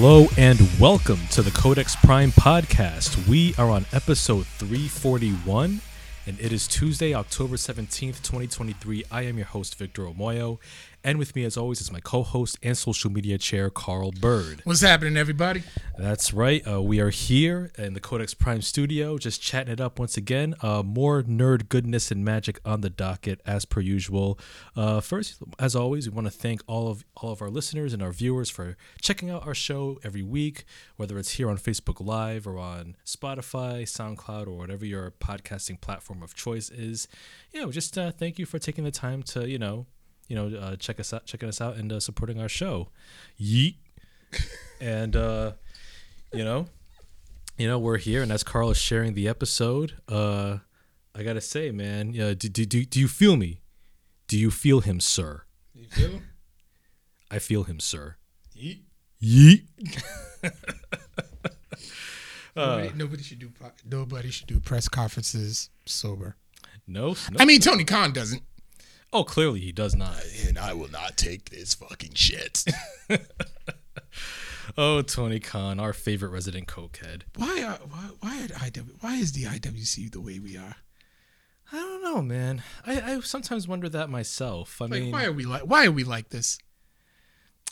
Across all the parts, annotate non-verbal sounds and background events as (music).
Hello and welcome to the Codex Prime podcast. We are on episode 341 and it is Tuesday, October 17th, 2023. I am your host, Victor Omoayo, and with me, as always, is my co host and social media chair, Carl Byrd. What's happening, everybody? That's right. Uh, we are here in the Codex Prime studio, just chatting it up once again. Uh, more nerd goodness and magic on the docket, as per usual. Uh, first, as always, we want to thank all of all of our listeners and our viewers for checking out our show every week, whether it's here on Facebook Live or on Spotify, SoundCloud, or whatever your podcasting platform of choice is. You know, just uh, thank you for taking the time to you know you know, uh, check us out, checking us out, and uh, supporting our show. Yeet. (laughs) and uh, you know, you know, we're here, and as Carl is sharing the episode, uh, I gotta say, man, yeah, do, do, do, do you feel me? Do you feel him, sir? You feel him? I feel him, sir. Yeet. Yeet. (laughs) nobody, nobody should do nobody should do press conferences sober. No, no. I mean, Tony Khan doesn't. Oh, clearly he does not. (laughs) And I will not take this fucking shit. (laughs) Oh, Tony Khan, our favorite resident cokehead. why are why why are IW why is the IWC the way we are? I don't know, man. I, I sometimes wonder that myself. I Like, mean, why are we like why are we like this?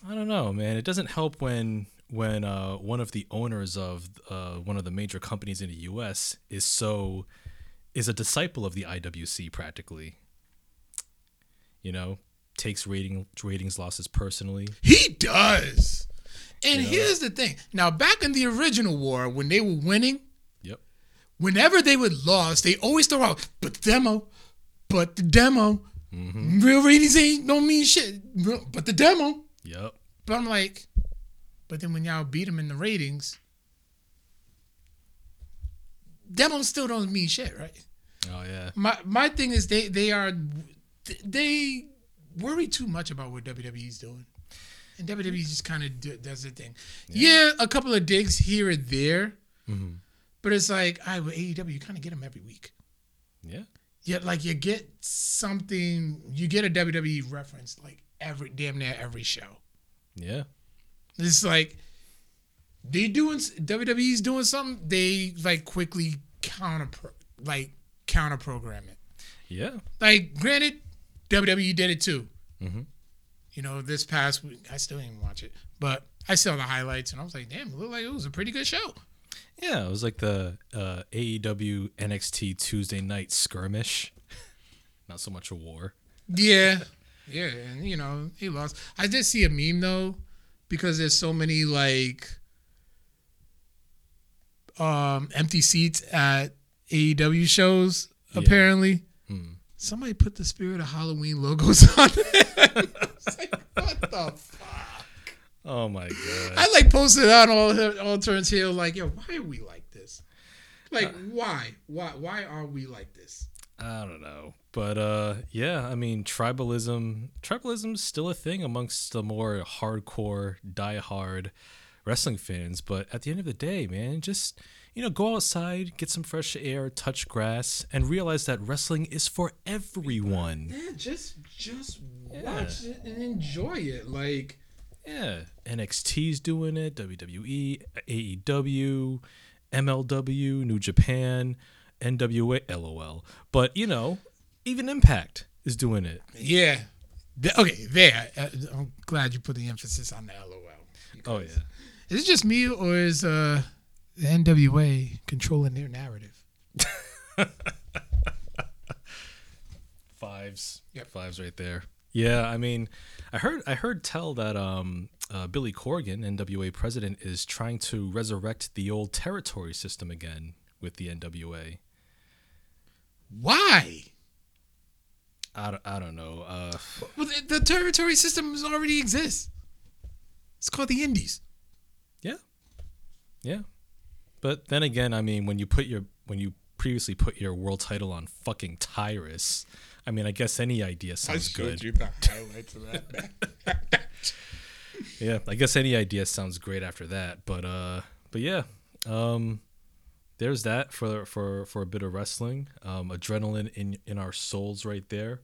I don't know, man. It doesn't help when when uh, one of the owners of uh, one of the major companies in the U.S. is so is a disciple of the IWC practically. You know, takes rating ratings losses personally. He does. And You know? here's the thing. Now, back in the original war, when they were winning, Yep. whenever they would lose, they always throw out, but the demo, but the demo, Mm-hmm. real ratings ain't don't mean shit, but the demo. Yep. But I'm like, but then when y'all beat them in the ratings, demo still don't mean shit, right? Oh yeah. My my thing is they they are they worry too much about what WWE's doing, and WWE just kind of do, does their thing. Yeah. a couple of digs here and there, Mhm. but it's like I with AEW, you kind of get them every week. Yeah. Yet like you get something, you get a WWE reference like every damn near every show. Yeah. It's like they doing WWE's doing something, they like quickly counter like counter program it. Yeah. Like granted, WWE did it too. Mhm. You know, this past week I still didn't even watch it, but I saw the highlights and I was like, damn, it looked like it was a pretty good show. Yeah. It was like the uh, AEW NXT Tuesday night skirmish. (laughs) Not so much a war. Yeah, (laughs) yeah, and you know he lost. I did see a meme though, because there's so many like um empty seats at AEW shows. Yeah. Apparently, Hmm. Somebody put the Spirit of Halloween logos (laughs) on it. Like, what the fuck? Oh my god. I like posted on all all turns heel like, yo, why are we like this? Like, why, why, why are we like this? I don't know. But uh yeah, I mean tribalism tribalism is still a thing amongst the more hardcore, diehard wrestling fans, but at the end of the day, man, just you know, go outside, get some fresh air, touch grass, and realize that wrestling is for everyone. Yeah, just just watch it and enjoy it. Like, Yeah. NXT's doing it, WWE, AEW, MLW, New Japan, NWA, LOL. But, you know, even Impact is doing it. yeah. Th- okay, there. I'm glad you put the emphasis on the LOL. Oh, yeah. Is it just me or is uh, the NWA controlling their narrative? (laughs) Fives. Yep. Fives right there. Yeah, I mean, I heard I heard tell that um, uh, Billy Corgan, NWA president, is trying to resurrect the old territory system again with the NWA. Why? I don't, I don't know. Uh, Well, the, the territory system already exists. It's called the Indies. yeah, yeah. But then again, I mean, when you put your when you previously put your world title on fucking Tyrus, I mean, I guess any idea sounds good. you the highlights of that. (laughs) Yeah, I guess any idea sounds great after that. But uh, but yeah, um, there's that for for for a bit of wrestling. Um, adrenaline in in our souls right there.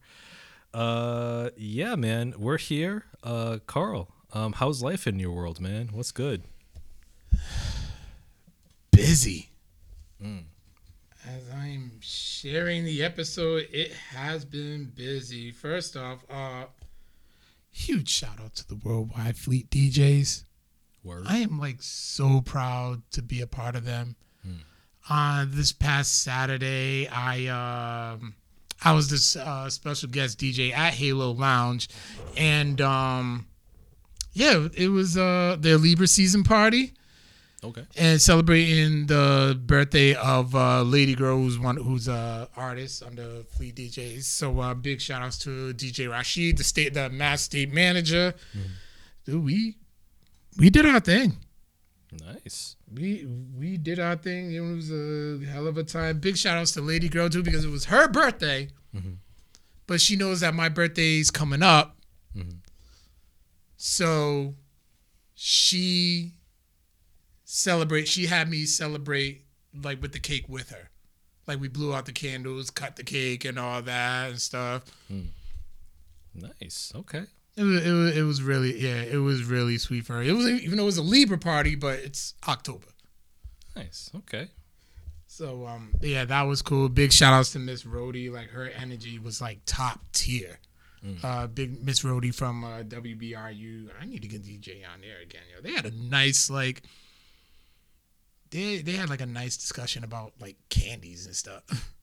Uh, yeah, man, we're here. Uh, Carl, um, how's life in your world, man? What's good? Busy. As I'm sharing the episode, it has been busy. First off, uh, huge shout out to the Worldwide Fleet DJs. Word. I am like so proud to be a part of them. Uh, this past Saturday, I um, I was this uh, special guest DJ at Halo Lounge, and um, yeah, it was uh, their Libra season party okay. and celebrating the birthday of uh, Lady Girl, who's one who's a artist under Fleet DJs. So uh, big shout outs to DJ Rashid, the state, the Mass State Manager. Dude, we we did our thing. Nice. We we did our thing. It was a hell of a time. Big shout outs to Lady Girl too because it was her birthday, but she knows that my birthday's coming up. So she celebrate. She had me celebrate like with the cake with her. Like we blew out the candles, cut the cake, and all that and stuff. Nice. Okay. It was, it was, it was really yeah, it was really sweet for her. It was even though it was a Libra party, but it's October. Nice. Okay. So um yeah, that was cool. Big shout outs to Miss Rhodey. Like her energy was like top tier. Uh big Miss Rhodey from uh, WBRU. I need to get DJ on there again. Yo. They had a nice like they they had like a nice discussion about like candies and stuff. (laughs)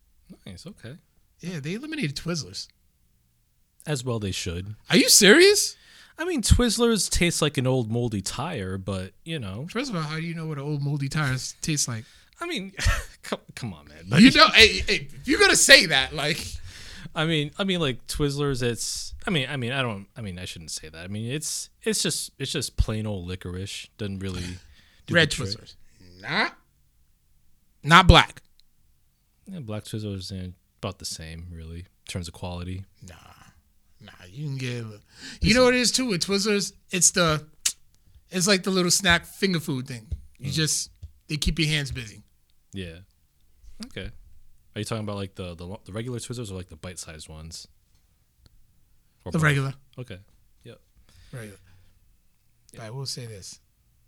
Nice. Okay. yeah, they eliminated Twizzlers. As well, they should. Are you serious? I mean, Twizzlers taste like an old moldy tire, but you know, First of all, how do you know what an old moldy tire tastes like? I mean, (laughs) come, come on, man. You know, hey, hey, you're gonna say that, like I mean, I mean, like Twizzlers. It's. I mean, I mean, I don't. I mean, I shouldn't say that. I mean, it's. It's just. It's just plain old licorice. Doesn't really. Red. Twizzlers, not not black. Yeah, black Twizzlers are about the same, really, in terms of quality. Nah, nah. You can get. You know what it is too with Twizzlers? It's the. It's like the little snack finger food thing. You mm-hmm. just they keep your hands busy. Yeah. Okay. Are you talking about like the the, the regular Twizzlers or like the bite sized ones? Or The both? regular, Okay. Yep. regular. But I will say this,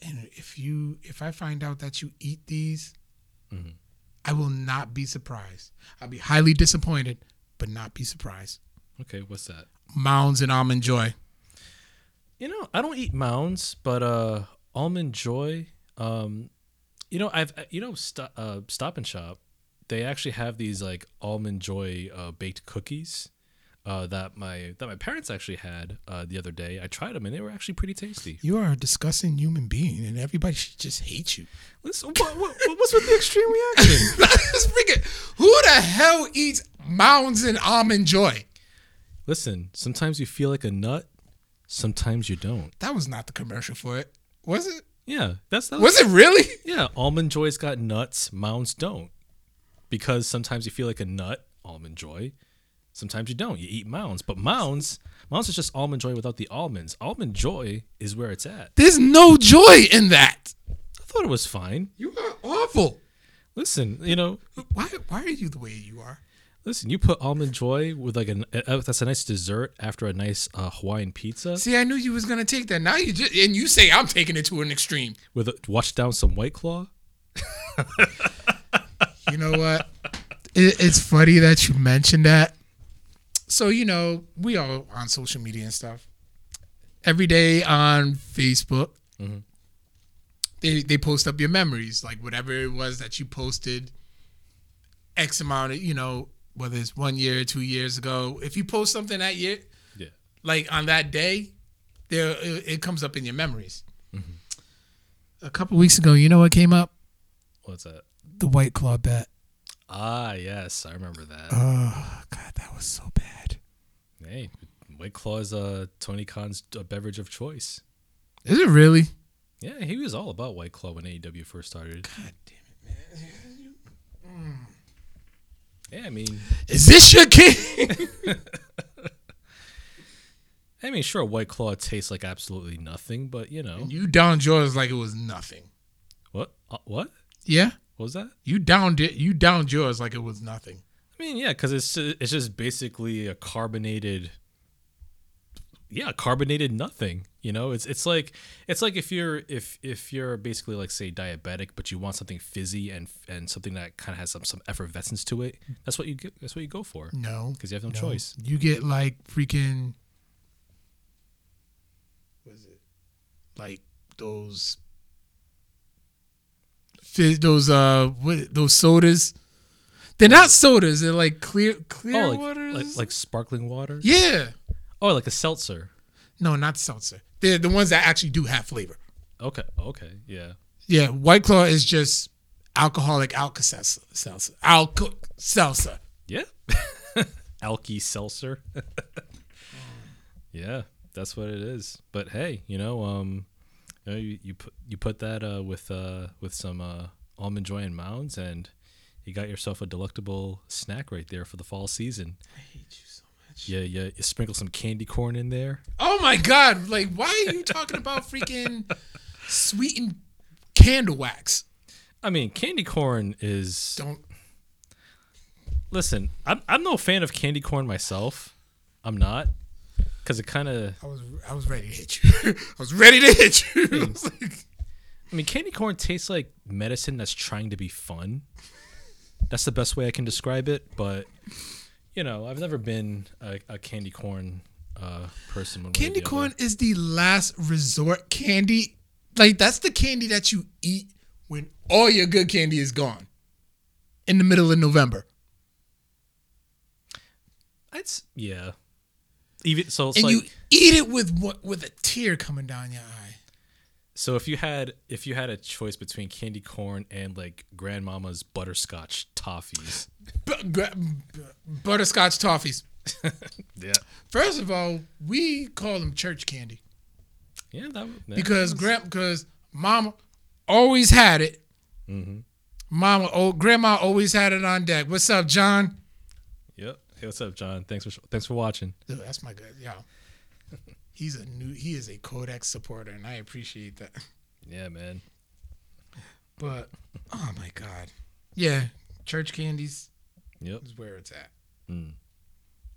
and if you if I find out that you eat these, Mhm. I will not be surprised. I'll be highly disappointed, but not be surprised. Okay. What's that? Mounds and almond joy. You know, I don't eat mounds, but uh almond joy. Um, you know, I've you know Stop uh, Stop and Shop. They actually have these like almond joy uh, baked cookies. Uh, that my that my parents actually had uh, the other day. I tried them and they were actually pretty tasty. You are a disgusting human being, and everybody should just hate you. Listen, what, what, what's with the extreme reaction? (laughs) That's freaking. Who the hell eats mounds and almond joy? Listen, sometimes you feel like a nut, sometimes you don't. That was not the commercial for it, was it? Yeah, that's that Was it really? Yeah, almond joy's got nuts, mounds don't. Because sometimes you feel like a nut, almond joy. Sometimes you don't. You eat mounds, but mounds, mounds is just almond joy without the almonds. Almond joy is where it's at. There's no joy in that. I thought it was fine. You are awful. Listen, you know, Why? Why are you the way you are? listen. You put almond joy with like an uh, that's a nice dessert after a nice uh, Hawaiian pizza See, I knew you was gonna take that. Now you just and you say I'm taking it to an extreme. with a, wash down some white claw. (laughs) You know what? It, it's funny that you mentioned that. So you know, we all on social media and stuff. Every day on Facebook, mm-hmm. they they post up your memories, like whatever it was that you posted. X amount of you know whether it's one year, two years ago. If you post something that year, Yeah. like on that day, there it, it comes up in your memories. Mm-hmm. A couple weeks ago, you know what came up? What's that? The White Claw bet. Ah, yes, I remember that. Oh God, that was so bad. hey, White Claw is uh, Tony Khan's uh, beverage of choice. Is it really? Yeah, he was all about White Claw when AEW first started. God damn it, man. Yeah, I mean, Is this your king? (laughs) I mean, sure, White Claw tastes like absolutely nothing, but you know you downed yours like it was nothing. what? Uh, what? Yeah, was that? you downed it. You downed yours like it was nothing. I mean, yeah, because it's it's just basically a carbonated, yeah, carbonated nothing. You know, it's it's like it's like if you're if if you're basically like say diabetic, but you want something fizzy and and something that kind of has some some effervescence to it. That's what you get. That's what you go for No, because you have no, no. choice. You get like freaking. What is it? Like those. Those uh, what, those sodas. They're not sodas. They're like clear, clear Oh, like, waters. like like sparkling water. yeah. Oh, like a seltzer. No, not seltzer. They're the ones that actually do have flavor. Okay. Okay. Yeah. Yeah, White Claw is just alcoholic Alka Seltzer. Seltzer. Alka Seltzer. Yeah. (laughs) Alky seltzer. (laughs) yeah, that's what it is. But hey, you know, um, you know, you, you put you put that uh, with uh, with some uh, almond joy and mounds, and you got yourself a delectable snack right there for the fall season. I hate you so much. Yeah, yeah. You sprinkle some candy corn in there. Oh my god! Like, why are you talking about freaking sweetened candle wax? I mean, candy corn is. Don't. Listen, I'm I'm no fan of candy corn myself. I'm not, because it kind of. I was I was ready to hit you. (laughs) I was ready to hit you. (laughs) I like, I mean, candy corn tastes like medicine that's trying to be fun. That's the best way I can describe it. But you know, I've never been a, a candy corn uh, person. One way or candy corn is the last resort candy. Like that's the candy that you eat when all your good candy is gone. In the middle of November. It's yeah. Even so, it's and like you eat it with what with a tear coming down your eye. so if you had if you had a choice between candy corn and like grandmama's butterscotch toffees. Butterscotch toffees. (laughs) Yeah. First of all, we call them church candy Yeah, that that because was- grand because mama always had it. Mm-hmm. Mama, oh, grandma always had it on deck. What's up, John? Hey, what's up, John? Thanks for thanks for watching. Dude, that's my good. Yeah, (laughs) he's a new. He is a Codex supporter, and I appreciate that. Yeah, man. But oh my god, yeah, church candies Yep. is where it's at, mm.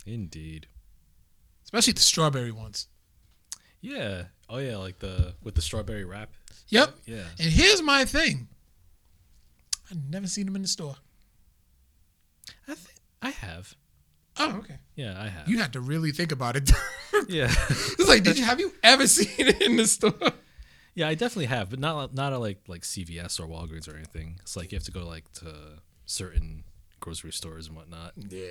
Indeed. especially the strawberry ones. Yeah. Oh yeah, like the with the strawberry wrap. Yep. Yeah. And here's my thing. I've never seen them in the store. I think I have. Oh, okay. Yeah, I have. You had to really think about it. (laughs) yeah. it's like, did you have you ever (laughs) seen it in the store? yeah, I definitely have, but not not at like like CVS or Walgreens or anything. It's like you have to go like to certain grocery stores and whatnot. Yeah.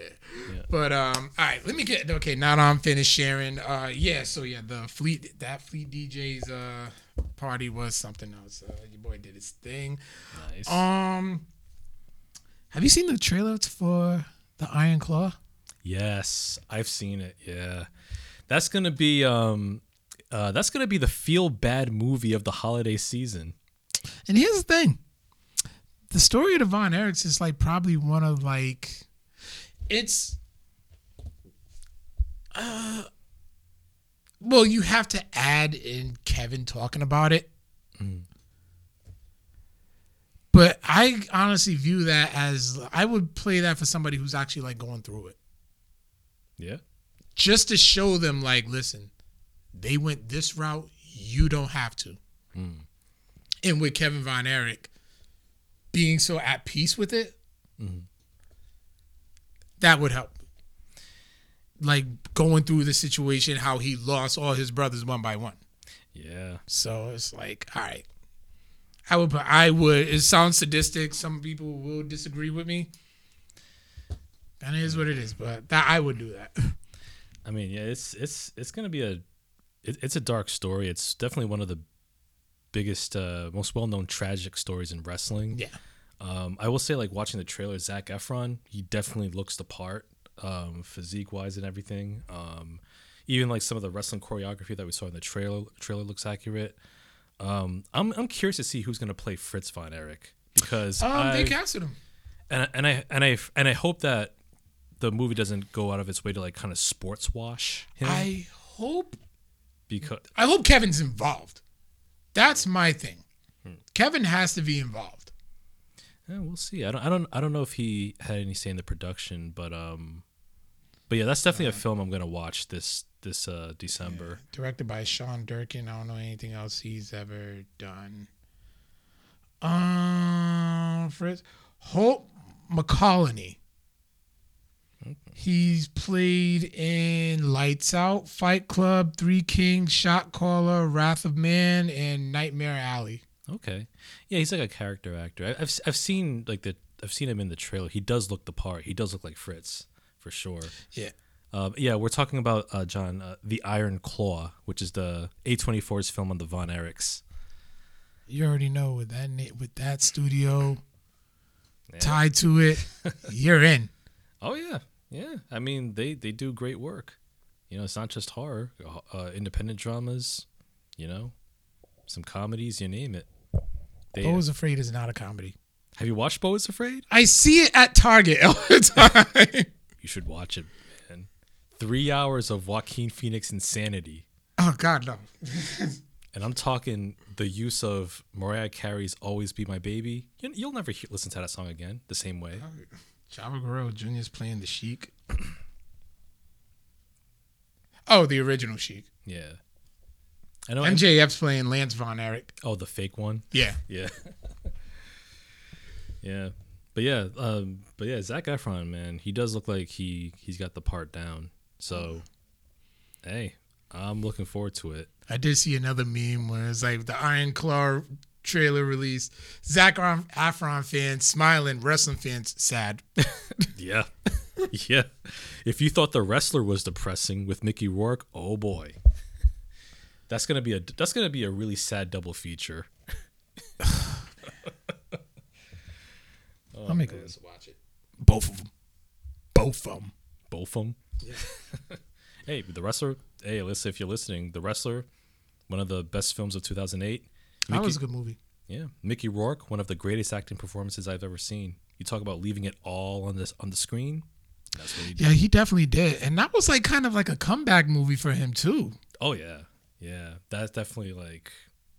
Yeah. But um, all right, let me get okay. Now that I'm finished sharing, uh, yeah. So yeah, the fleet that fleet DJ's uh party was something else. Uh, your boy did his thing. Nice. Um, have you seen the trailer for the Iron Claw? Yes, I've seen it. Yeah. That's going to be um uh that's to be the feel bad movie of the holiday season. And here's the thing: the story of the Von Erichs is like probably one of like, it's. Uh, well, you have to add in Kevin talking about it. But I honestly view that as I would play that for somebody who's actually like going through it. Yeah. Just to show them, like, listen, they went this route, you don't have to. Hmm. And with Kevin Von Erich being so at peace with it, mm-hmm. that would help. Like going through the situation, how he lost all his brothers one by one. Yeah. So it's like, all right. I would, I would. It sounds sadistic. Some people will disagree with me. That is what it is, but that I would do that. (laughs) I mean, yeah, it's it's it's gonna be a it, it's a dark story. It's definitely one of the biggest, uh, most well known tragic stories in wrestling. Yeah. Um, I will say, like watching the trailer, Zac Efron, he definitely looks the part, um, physique wise and everything. Um, even like some of the wrestling choreography that we saw in the trailer, trailer looks accurate. Um, I'm I'm curious to see who's gonna play Fritz von Erich because Um, they casted him. and and I and I and I hope that the movie doesn't go out of its way to like kind of sports wash him I hope. because I hope Kevin's involved. That's my thing. Kevin has to be involved. Yeah, we'll see. I don't, I don't, I don't know if he had any say in the production, but um, but yeah, that's definitely a film I'm gonna watch this this uh, December. Directed by Sean Durkin. I don't know anything else he's ever done. Um, Fritz Holt McCallany. He's played in Lights Out, Fight Club, Three Kings, Shot Caller, Wrath of Man, and Nightmare Alley. Okay, yeah, he's like a character actor. I've I've seen like the I've seen him in the trailer. He does look the part. He does look like Fritz for sure. Yeah. Um, yeah, we're talking about uh, John, uh, the Iron Claw, which is the A24's film on the Von Erichs. You already know with that with that studio Yeah. tied to it, (laughs) you're in. Oh yeah, yeah. I mean, they they do great work. You know, it's not just horror, uh, independent dramas. You know, some comedies, you name it. They, Beau is Afraid is not a comedy. have you watched Beau is Afraid? I see it at Target all the (laughs) time. You should watch it, man. Three hours of Joaquin Phoenix insanity. oh God, no. And I'm talking the use of Mariah Carey's "Always Be My Baby." You, you'll never hear, listen to that song again the same way. Chavo Guerrero Jr. is playing the Sheik. (clears throat) oh, the original Sheik. Yeah, I know. MJF's playing Lance Von Erich. oh, the fake one. Yeah. Yeah, (laughs) yeah, but yeah, um, but yeah, Zac Efron, man, he does look like he he's got the part down. So, hey, I'm looking forward to it. I did see another meme where it's like the Iron Claw trailer release. Zac Efron fans smiling, wrestling fans sad. (laughs) Yeah, yeah. If you thought the wrestler was depressing with Mickey Rourke, oh boy, that's gonna be a that's gonna be a really sad double feature. I'll make list watch it. Both of them. Both of them. Both of them. (laughs) hey, the wrestler. Hey, listen, if you're listening, the wrestler, one of the best films of 2008. That was a good movie. Yeah, Mickey Rourke, one of the greatest acting performances I've ever seen. You talk about leaving it all on this on the screen. That's what he did. Yeah, he definitely did. And that was like kind of like a comeback movie for him too. Oh yeah, yeah. That's definitely like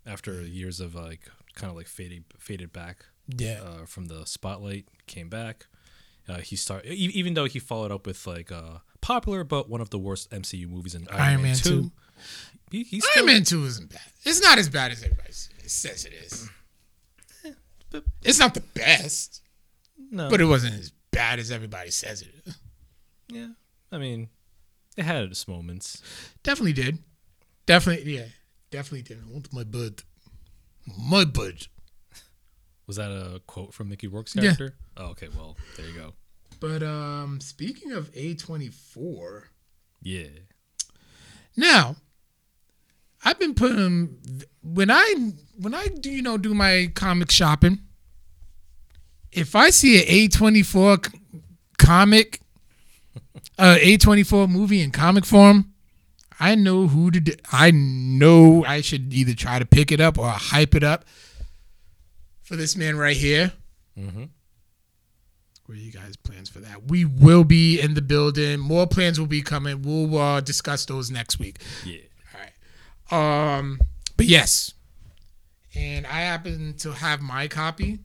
after years of like kind of like faded faded back Yeah. uh, from the spotlight, came back. Uh, he started even though he followed up with like uh, popular but one of the worst MCU movies in Iron, Iron Man, Man 2. 2. He, Iron still, Man 2 isn't bad. It's not as bad as everybody says it is. It's not the best, no, but it wasn't as bad as everybody says it is. yeah. I mean, it had its moments. Definitely did. Definitely, yeah. Definitely did. I want my bud. My bud. Was that a quote from Mickey Rourke's Yeah. character? Oh, okay. Well, there you go. But um, speaking of A24, Yeah. now I've been putting when I when I do you know do my comic shopping. If I see an A24 comic, uh, A24 movie in comic form, I know who to. Do. I know I should either try to pick it up or hype it up for this man right here. Mm-hmm. What are you guys' plans for that? We will be in the building. More plans will be coming. We'll uh, discuss those next week. Yeah. Um, but yes, and I happen to have my copy,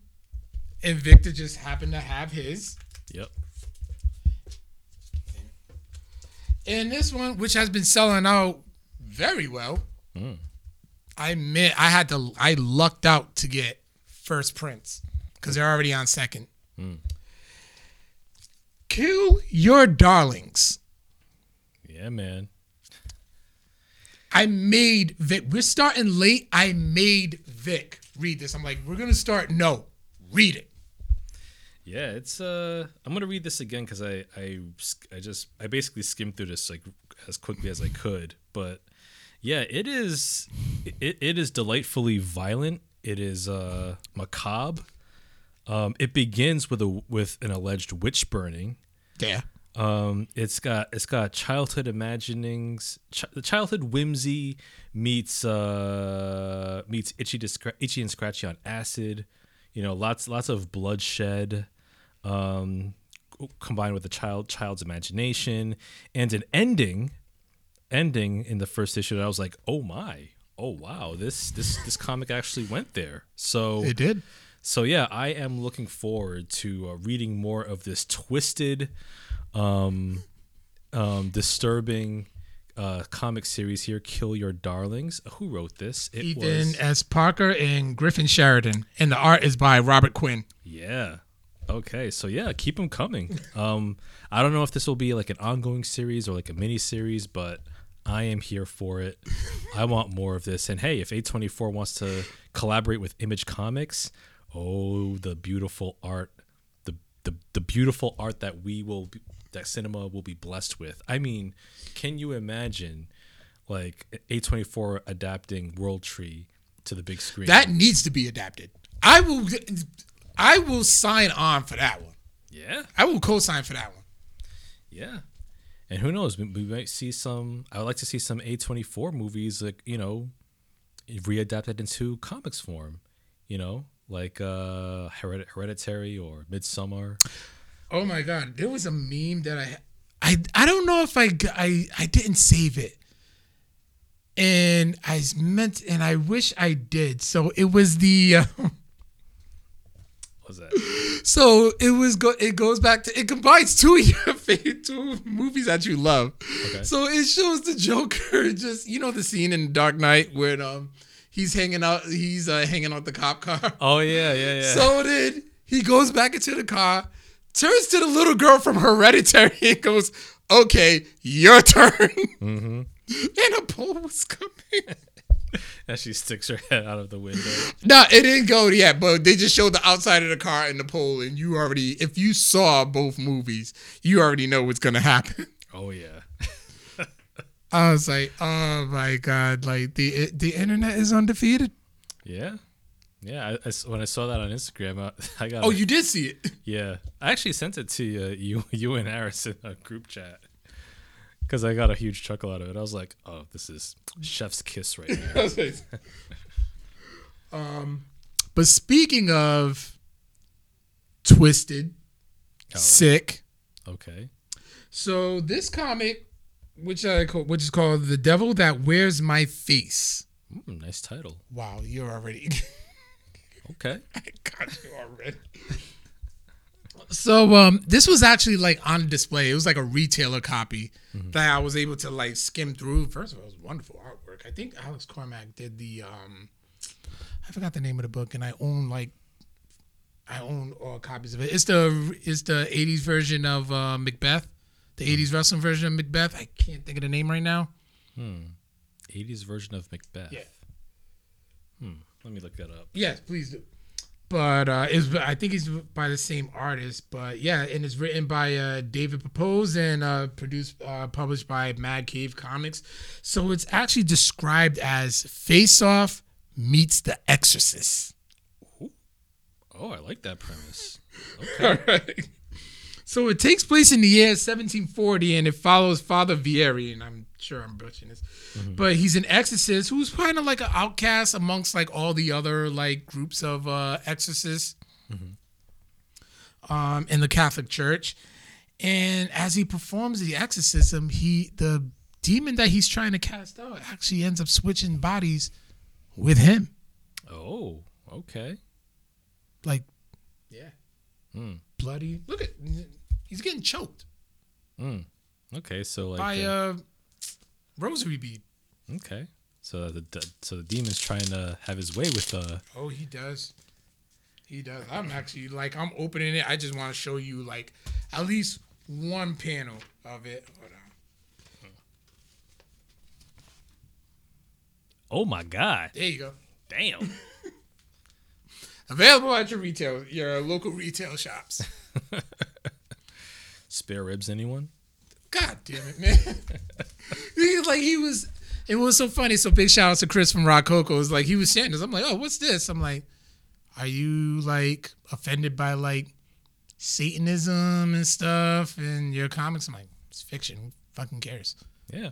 and Victor just happened to have his. Yep. And this one, which has been selling out very well, Mm. I admit I had to. I lucked out to get first prints because they're already on second. Mm. Kill your darlings. Yeah, man. I made Vic. We're starting late. I made Vic read this. I'm like, we're gonna start. No, read it. Yeah, it's uh I'm going to read this again cuz I I I just I basically skimmed through this like as quickly as I could, but yeah, it is it, it is delightfully violent. It is uh macabre. Um it begins with a with an alleged witch burning. Yeah. Um, it's got it's got childhood imaginings, ch- the childhood whimsy meets uh meets itchy discra- itchy and scratchy on acid. You know, lots lots of bloodshed, um, combined with the child child's imagination and an ending, ending in the first issue. That I was like, oh my, oh wow, this this this comic actually went there. So It did. so yeah, I am looking forward to uh, reading more of this twisted, um, um, disturbing uh, comic series here, Kill Your Darlings. Who wrote this? It Ethan S. Parker and Griffin Sheridan, and the art is by Robert Quinn. Yeah. Okay, so yeah, keep them coming. Um, I don't know if this will be like an ongoing series or like a mini series, but I am here for it. I want more of this. And hey, if A24 wants to collaborate with Image Comics, oh, the beautiful art, the the, the beautiful art that we will be, that cinema will be blessed with. I mean, can you imagine like A24 adapting World Tree to the big screen? That needs to be adapted. I will. I will sign on for that one. yeah. I will co-sign for that one. Yeah. And who knows? We, might see some. I would like to see some A24 movies, like, you know, readapted into comics form, you know, like uh, Hered- Hereditary or Midsommar. Oh my god, there was a meme that I I I don't know if I I I didn't save it. And I meant and I wish I did. So it was the What was that? so it was go it goes back to it combines two (laughs) of your favorite two movies that you love. Okay. So it shows the Joker (laughs) just you know the scene in Dark Knight where um he's hanging out he's uh, hanging out the cop car. Oh, yeah, yeah, yeah. (laughs) So then he goes back into the car, turns to the little girl from Hereditary, and goes, "Okay, your turn." Mm-hmm. And a pole was coming. (laughs) and she sticks her head out of the window. no, it didn't go yet, but they just showed the outside of the car and the pole, and you already, if you saw both movies, you already know what's gonna happen. Oh, yeah. (laughs) I was like, "Oh my god!" Like the the internet is undefeated. Yeah. Yeah. I, I when I saw that on Instagram, I, (laughs) I got. Oh, you did see it. (laughs) Yeah, I actually sent it to uh, you, (laughs) you and Harris in a group chat because I got a huge chuckle out of it. I was like, "Oh, this is chef's kiss right here." um, but speaking of twisted, Oh, sick. okay. So this comic, which I call, which is called "The Devil That Wears My Face." Mm, nice title. Wow, you're already. Okay. (laughs) I got you already. So um, this was actually like on display. It was like a retailer copy that I was able to like skim through. First of all, it was wonderful artwork. I think Alex Cormack did the um, I forgot the name of the book, and I own like I own all copies of it. It's the it's the '80s version of uh, Macbeth, the '80s wrestling version of Macbeth. I can't think of the name right now. Hmm. 80s version of Macbeth. Yeah. Let me look that up. Yes, please do. But uh, it's I think it's by the same artist. But yeah, and it's written by uh, David Pepose and uh, produced uh, published by Mad Cave Comics. So it's actually described as Face Off meets The Exorcist. Oh, I like that premise. (laughs) All right. So it takes place in the year 1740 and it follows Father Vieri, and I'm sure I'm butchering this, but he's an exorcist who's kind of like an outcast amongst like all the other like groups of uh, exorcists um, in the Catholic Church. And as he performs the exorcism, he the demon that he's trying to cast out actually ends up switching bodies with him. Oh, okay. Like, yeah, bloody. Look at he's getting choked. Okay, so like by uh, a rosary bead. okay. So the the so the demon's trying to have his way with uh Oh, he does. He does. I'm actually like I'm opening it. I just want to show you like at least one panel of it. Hold on. Oh my god. There you go. Damn. (laughs) (laughs) Available at your retail, your local retail shops. (laughs) Spare ribs anyone? God damn it, man. (laughs) he, like he was. It was so funny. So big shout out to Chris from Rock Coco. It's like he was saying this. I'm like, oh, what's this? I'm like, are you like offended by like Satanism and stuff in your comics? I'm like, it's fiction. Who fucking cares? Yeah.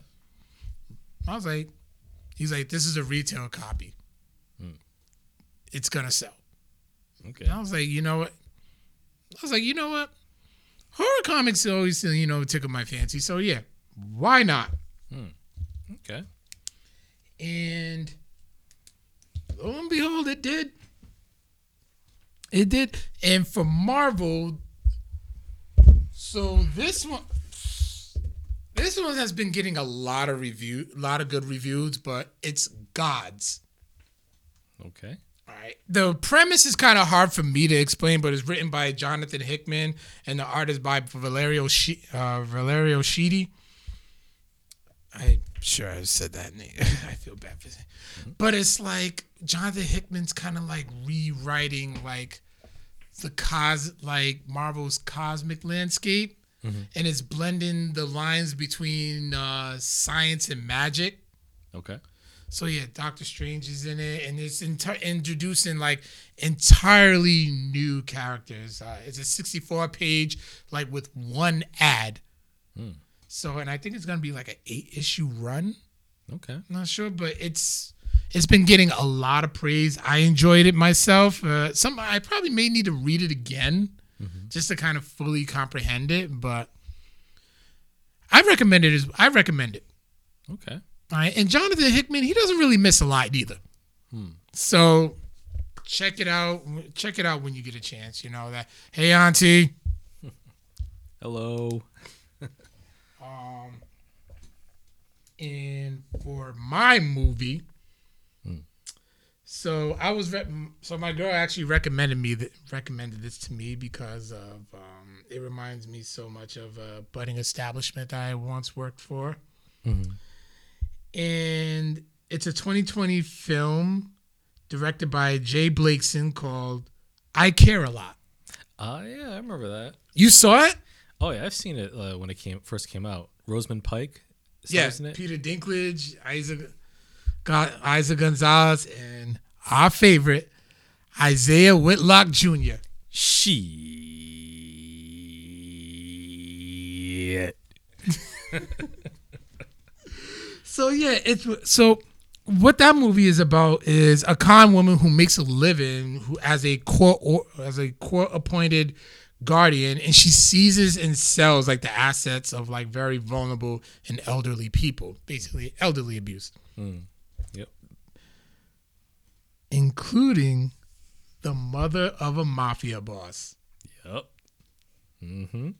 I was like, he's like, this is a retail copy. Hmm. It's gonna sell. Okay. And I was like, you know what? I was like, you know what? Horror comics always, you know, tickle my fancy. So yeah, why not? Hmm, okay. And lo and behold, it did. It did. And for Marvel, so this one, This one has been getting a lot of review, a lot of good reviews, but it's Gods. Okay. Right. The premise is kind of hard for me to explain, but it's written by Jonathan Hickman and the art is by Valerio she- uh, Valerio Schiti. I'm sure I said that name. (laughs) I feel bad for saying, but it's like Jonathan Hickman's kind of like rewriting like the cos like Marvel's cosmic landscape, and it's blending the lines between uh, science and magic. Okay. So yeah, Doctor Strange is in it, and it's enti- introducing like entirely new characters. Uh, it's a 64 page, like with one ad. So, and I think it's gonna be like an eight issue run. Okay. I'm not sure, but it's it's been getting a lot of praise. I enjoyed it myself. Uh, some I probably may need to read it again just to kind of fully comprehend it, but I recommend it. As, I recommend it. Okay. All right. And Jonathan Hickman, he doesn't really miss a lot either. So check it out. Check it out when you get a chance. You know that. Hey, Auntie. (laughs) Hello. (laughs) Um, and for my movie, so I was re- so my girl actually recommended me that recommended this to me because of um, it reminds me so much of a budding establishment that I once worked for, and it's a 2020 film directed by J Blakeson called "I Care a Lot." Uh yeah, I remember that. You saw it? Oh yeah, I've seen it uh, when it came first came out. Rosamund Pike. Yeah. Peter Dinklage, Isaac, got Isaac Gonzalez, and our favorite Isaiah Whitlock Jr. Shit. (laughs) So yeah, it's so what that movie is about is a con woman who makes a living who as a court or, as a court appointed guardian and she seizes and sells like the assets of like very vulnerable and elderly people, basically elderly abuse. Yep. Including the mother of a mafia boss. Yep. Mm-hmm.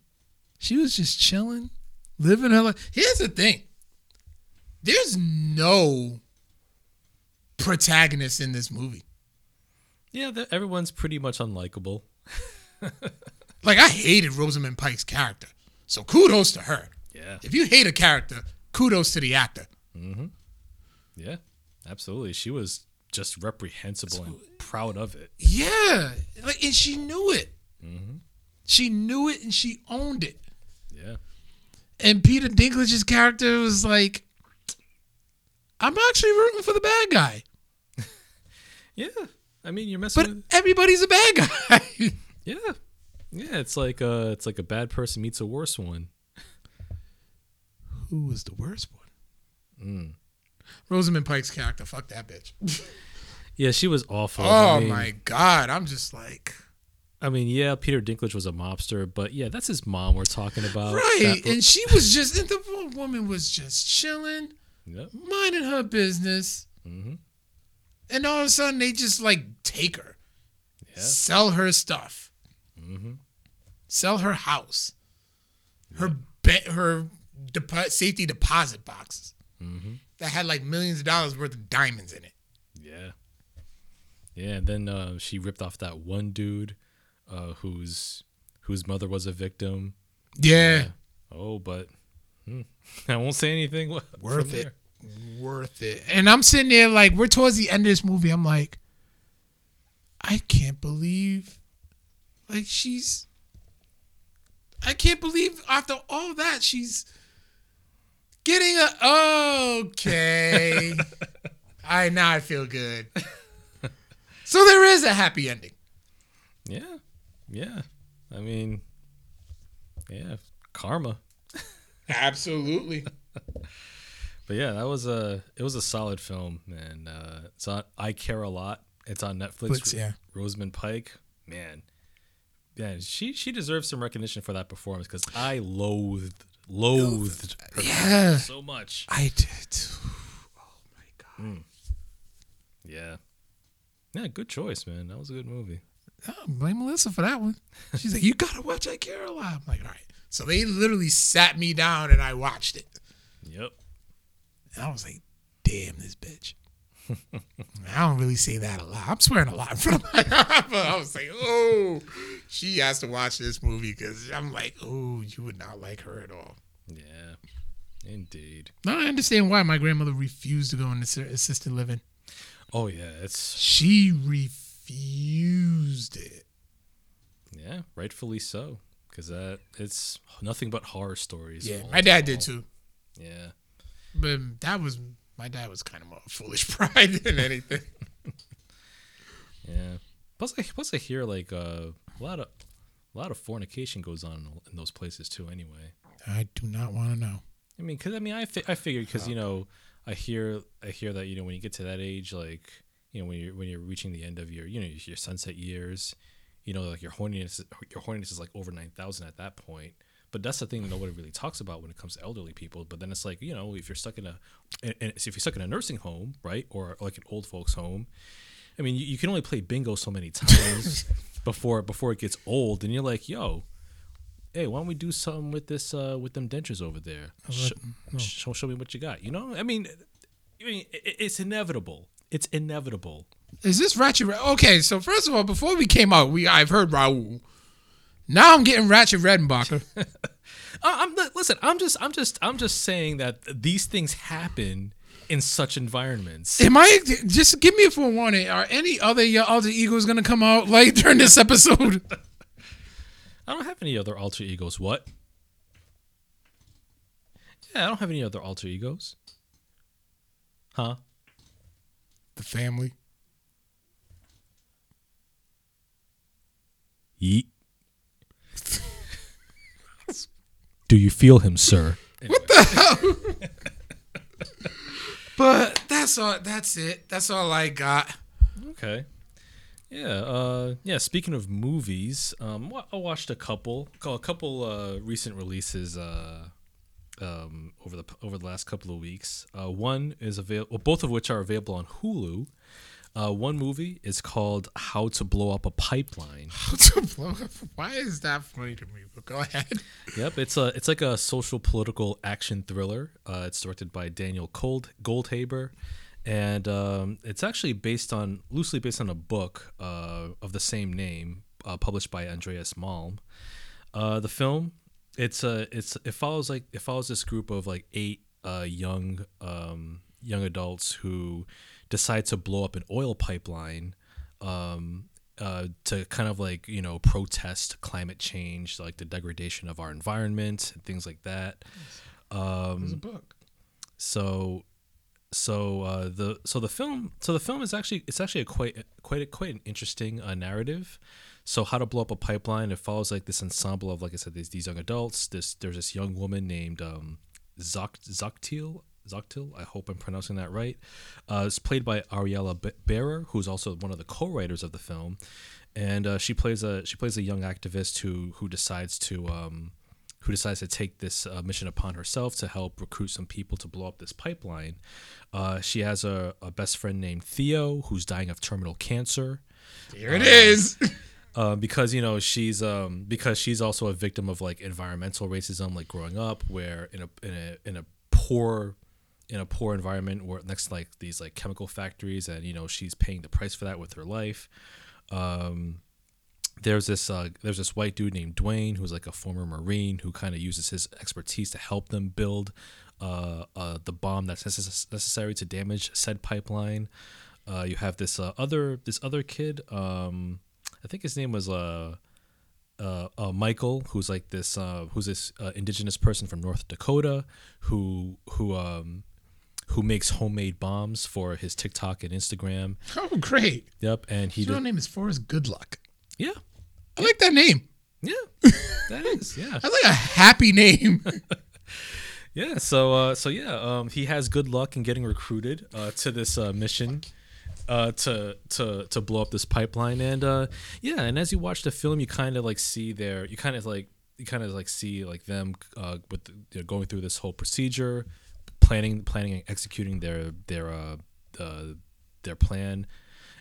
She was just chilling, living her life. Here's the thing there's no protagonist in this movie. Yeah, the, everyone's pretty much unlikable. (laughs) Like, I hated Rosamund Pike's character. So kudos to her. Yeah. If you hate a character, kudos to the actor. Mm-hmm. Yeah. Absolutely. She was just reprehensible and proud of it. Yeah. Like, and she knew it. Mm-hmm. She knew it and she owned it. Yeah. And Peter Dinklage's character was like, I'm actually rooting for the bad guy. (laughs) Yeah. I mean, you're messing But with. everybody's a bad guy. (laughs) Yeah. Yeah. It's like uh, it's like a bad person meets a worse one. Who was the worst one? Rosamund Pike's character. Fuck that bitch. (laughs) Yeah, she was awful. Oh I mean, my god. I'm just like I mean, yeah, Peter Dinklage was a mobster, but yeah, that's his mom we're talking about. Right. And she was just and the woman was just chilling, Yep. minding her business. hmm And all of a sudden they just like take her. Yeah. Sell her stuff. hmm Sell her house. Her be- her depo- safety deposit boxes hmm that had like millions of dollars worth of diamonds in it. Yeah. Yeah, and then uh, she ripped off that one dude uh, whose whose mother was a victim. Yeah. Oh, but hmm, (laughs) I won't say anything. (laughs) Worth it. there. Worth it. And I'm sitting there like we're towards the end of this movie. I'm like, I can't believe like she's I can't believe after all that she's getting a okay. (laughs) I now I feel good. So there is a happy ending. Yeah. Yeah. I mean, yeah, karma. Absolutely. (laughs) But yeah, that was a it was a solid film, and uh, it's on. I care a lot. It's on Netflix. Netflix, yeah. Rosamund Pike, man, yeah, she she deserves some recognition for that performance because I loathed loathed her Yeah. so much. I did. Oh my god. Yeah, yeah, good choice, man. That was a good movie. Oh, blame Melissa for that one. She's like, you gotta watch I Care a Lot. I'm like, all right, So they literally sat me down and I watched it. Yep. And I was like, damn this bitch. (laughs) I don't really say that a lot. I'm swearing a lot in front of my (laughs) but I was like, oh, she has to watch this movie because I'm like, oh, you would not like her at all. Yeah. Indeed. Now I understand why my grandmother refused to go into assisted living. Oh yeah, it's She refused it. yeah, rightfully so. Because that it's nothing but horror stories. Yeah, my dad did too. Yeah. But that was my dad was kind of more foolish (laughs) pride than anything. (laughs) Yeah. Plus, I plus I hear like uh, a lot of a lot of fornication goes on in those places too. Anyway, I do not want to know. I mean, cause I mean, I fi- I figured because you know I hear I hear that you know when you get to that age, like you know when you're when you're reaching the end of your you know your sunset years, you know like your horniness your horniness is like over nine thousand at that point. But that's the thing that nobody really talks about when it comes to elderly people. But then it's like you know if you're stuck in a and, and if you're stuck in a nursing home, right, or like an old folks home, I mean, you, you can only play bingo so many (laughs) times before before it gets old, and you're like, yo, hey, why don't we do something with this uh, with them dentures over there? Sh- show, show me what you got. You know, I mean, I mean, it's inevitable. It's inevitable. Is this Ratchet? Red? Okay, so first of all, before we came out, we I've heard Raul. Now I'm getting Ratchet Redenbacher. (laughs) Uh, I'm listen. I'm just, I'm just, I'm just saying that these things happen in such environments. Am I just give me a forewarning? Are any other your alter egos gonna come out like during this episode? (laughs) I don't have any other alter egos. What? Yeah, I don't have any other alter egos. Huh? the family. Yeet. Do you feel him, sir? Anyway. What the hell? but that's all. That's it. That's all I got. Okay. Yeah. Uh, yeah. Speaking of movies, um, I watched a couple, a couple uh, recent releases uh, um, over the over the last couple of weeks. Uh, one is available, well, both of which are available on Hulu. Uh, one movie is called How to Blow Up a Pipeline. How to blow up? Why is that funny to me? But go ahead. Yep, it's a it's like a social political action thriller. Uh, it's directed by Daniel Cold Goldhaber, and um, it's actually based on loosely based on a book uh, of the same name, uh, published by Andreas Malm. Uh, the film it's a it's it follows like it follows this group of like eight uh, young um, young adults who decide to blow up an oil pipeline um, uh, to kind of like you know protest climate change, like the degradation of our environment and things like that. There's a book. So, so uh, the so the film so the film is actually it's actually a quite quite a, quite an interesting uh, narrative. So how to blow up a pipeline? It follows like this ensemble of like I said these these young adults. This there's this young woman named um, Zoc Xochitl. Xochitl, I hope I'm pronouncing that right. Uh, it's played by Ariela B- Barer, who's also one of the co-writers of the film, and uh, she plays a she plays a young activist who who decides to um, who decides to take this uh, mission upon herself to help recruit some people to blow up this pipeline. Uh, she has a, a best friend named Theo who's dying of terminal cancer. Here it is. Uh, (laughs) because you know she's um, because she's also a victim of like environmental racism, like growing up, where in a in a in a poor in a poor environment where next to like these like chemical factories, and you know she's paying the price for that with her life. Um, there's this uh, there's this white dude named Dwayne who's like a former Marine who kind of uses his expertise to help them build uh, uh, the bomb that's necess- necessary to damage said pipeline. Uh, you have this uh, other this other kid. Um, I think his name was uh, uh, uh, Michael, who's like this uh, who's this uh, indigenous person from North Dakota who who um, who makes homemade bombs for his TikTok and Instagram. oh, great. Yep, and he His real did, name is Forrest Goodluck. yeah I like that name. yeah (laughs) that is yeah That's like a happy name. (laughs) (laughs) Yeah, so uh, so yeah, um, he has good luck in getting recruited uh, to this uh, mission uh, to to to blow up this pipeline, and uh, yeah, and as you watch the film, you kind of like see their, you kind of like you kind of like see like them uh, with the, you know, going through this whole procedure, planning planning and executing their their uh, uh, their plan,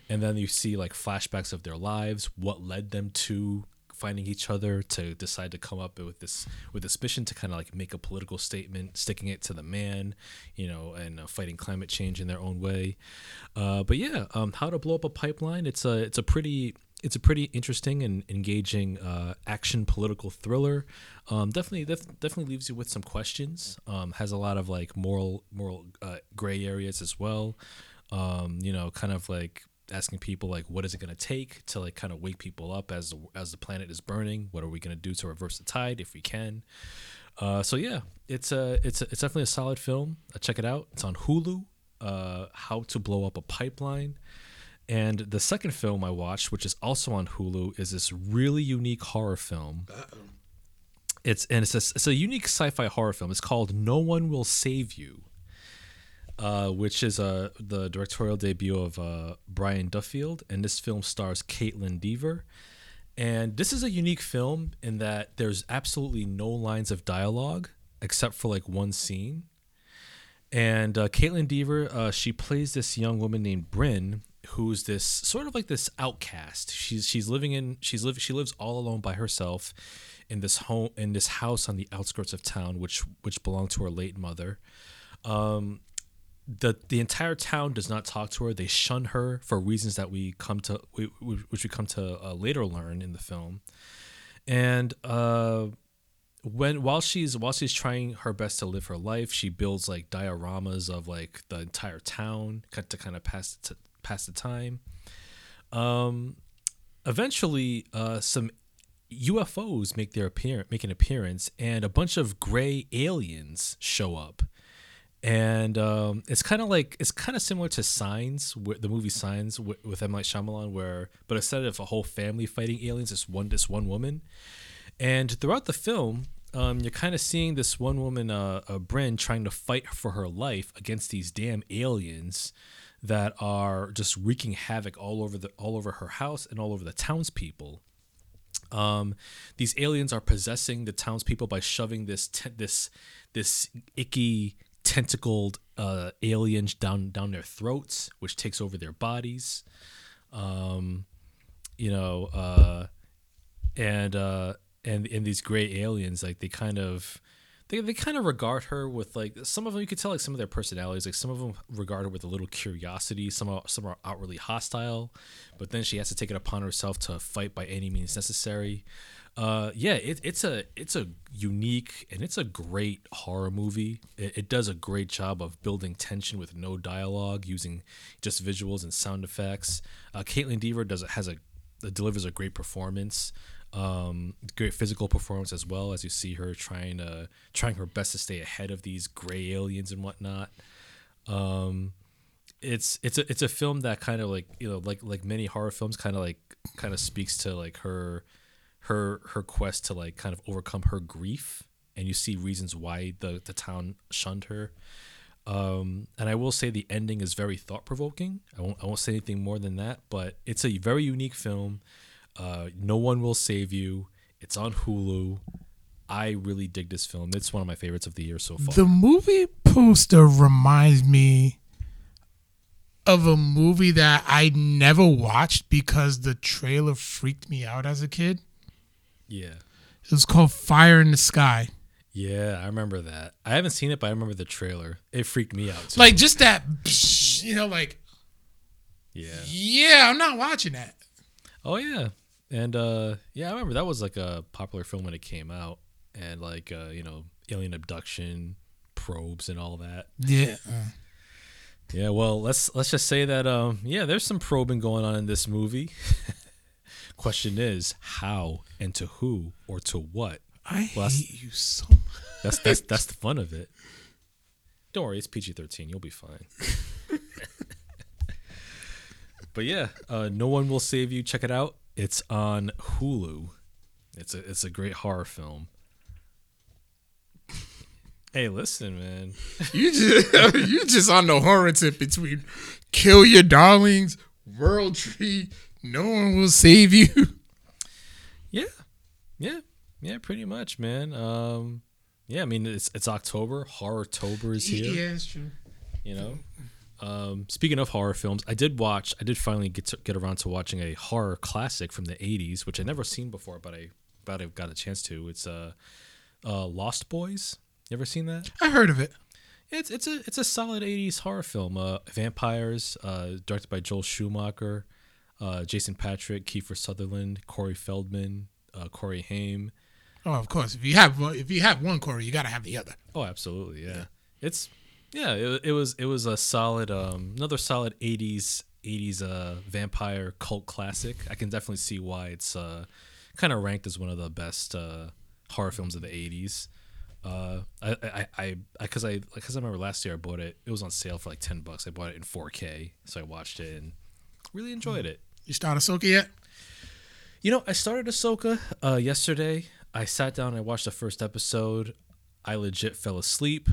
and then you see like flashbacks of their lives, what led them to finding each other to decide to come up with this with this mission to kind of like make a political statement, sticking it to the man, you know, and uh, fighting climate change in their own way. Uh, but yeah, um, how to blow up a pipeline. It's a it's a pretty it's a pretty interesting and engaging uh, action political thriller. Um, definitely, def- definitely leaves you with some questions. Um, has a lot of like moral moral uh, gray areas as well. Um, you know, kind of like asking people like, what is it going to take to like kind of wake people up as the, as the planet is burning? What are we going to do to reverse the tide if we can? Uh, so yeah, it's a it's a, it's definitely a solid film. Uh, check it out. It's on Hulu. Uh, How to Blow Up a Pipeline. And the second film I watched, which is also on Hulu, is this really unique horror film. It's and it's a, it's a unique sci-fi horror film. It's called No One Will Save You, uh, which is uh, the directorial debut of uh, Brian Duffield, and this film stars Kaitlyn Dever. And this is a unique film in that there's absolutely no lines of dialogue except for like one scene. And uh, Kaitlyn Dever, uh, she plays this young woman named Bryn, who's this sort of like this outcast. She's she's living in she's live she lives all alone by herself in this home in this house on the outskirts of town, which which belonged to her late mother. Um, the the entire town does not talk to her. They shun her for reasons that we come to we, which we come to uh, later learn in the film. And uh, when while she's while she's trying her best to live her life, she builds like dioramas of like the entire town cut to kind of pass to pass the time. Um, eventually, uh, some UFOs make their appearance, make an appearance, and a bunch of gray aliens show up. And um, it's kind of like it's kind of similar to Signs, the movie Signs with, with M Night Shyamalan, where but instead of a whole family fighting aliens, it's one this one woman. And throughout the film, um, you're kind of seeing this one woman, uh, uh, Bryn, trying to fight for her life against these damn aliens that are just wreaking havoc all over the all over her house and all over the townspeople. Um, these aliens are possessing the townspeople by shoving this te- this this icky tentacled uh, alien down down their throats, which takes over their bodies. Um, you know, uh, and uh, and and these gray aliens, like they kind of they, they kind of regard her with like some of them you could tell like some of their personalities like some of them regard her with a little curiosity some are some are outwardly hostile but then she has to take it upon herself to fight by any means necessary. Uh, yeah it, it's a it's a unique and it's a great horror movie. It, it does a great job of building tension with no dialogue using just visuals and sound effects. Uh, Kaitlyn Dever does has a delivers a great performance um, great physical performance as well as you see her trying to trying her best to stay ahead of these gray aliens and whatnot. Um, it's it's a it's a film that kind of like you know like like many horror films kind of like kind of speaks to like her her her quest to like kind of overcome her grief and you see reasons why the the town shunned her. Um, and I will say the ending is very thought provoking. I won't I won't say anything more than that, but it's a very unique film. Uh, no one will save you. It's on Hulu. I really dig this film. It's one of my favorites of the year so far. The movie poster reminds me of a movie that I never watched because the trailer freaked me out as a kid. Yeah. It was called Fire in the Sky. Yeah, I remember that. I haven't seen it, but I remember the trailer. It freaked me out. Too. Like just that, you know, like. Yeah. Yeah, I'm not watching that. Oh yeah, and uh, yeah, I remember that was like a popular film when it came out, and like uh, you know, alien abduction, probes, and all that. Yeah. Yeah. Well, let's let's just say that um, yeah, there's some probing going on in this movie. (laughs) Question is how and to who or to what. I well, hate you so much. That's that's that's the fun of it. Don't worry, it's PG thirteen. You'll be fine. (laughs) but yeah, uh, no one will save you. Check it out. It's on Hulu. It's a it's a great horror film. Hey, listen, man. You just (laughs) you just on the horror tip between kill your darlings, World Tree, no one will save you. Yeah, yeah, yeah. Pretty much, man. Um, yeah. I mean, it's it's October. Horror October is here. Yeah, it's true. You know, Um, speaking of horror films, I did watch. I did finally get to, get around to watching a horror classic from the '80s, which I never seen before, but I but I got a chance to. It's uh, uh, Lost Boys. You ever seen that? I heard of it. It's it's a it's a solid '80s horror film. Uh, vampires, uh, directed by Joel Schumacher, uh, Jason Patric, Kiefer Sutherland, Corey Feldman, uh, Corey Haim. Oh, of course. If you have one- if you have one Corey, you gotta have the other. Oh, absolutely, yeah. It's yeah, it, it was it was a solid um another solid 80s 80s uh vampire cult classic. I can definitely see why it's uh kind of ranked as one of the best uh horror films of the 80s. Uh I I I I cuz I I remember last year I bought it. It was on sale for like 10 bucks. I bought it in 4K, so I watched it and really enjoyed it. You start Ahsoka yet? You know, I started Ahsoka uh, yesterday. I sat down and I watched the first episode. I legit fell asleep.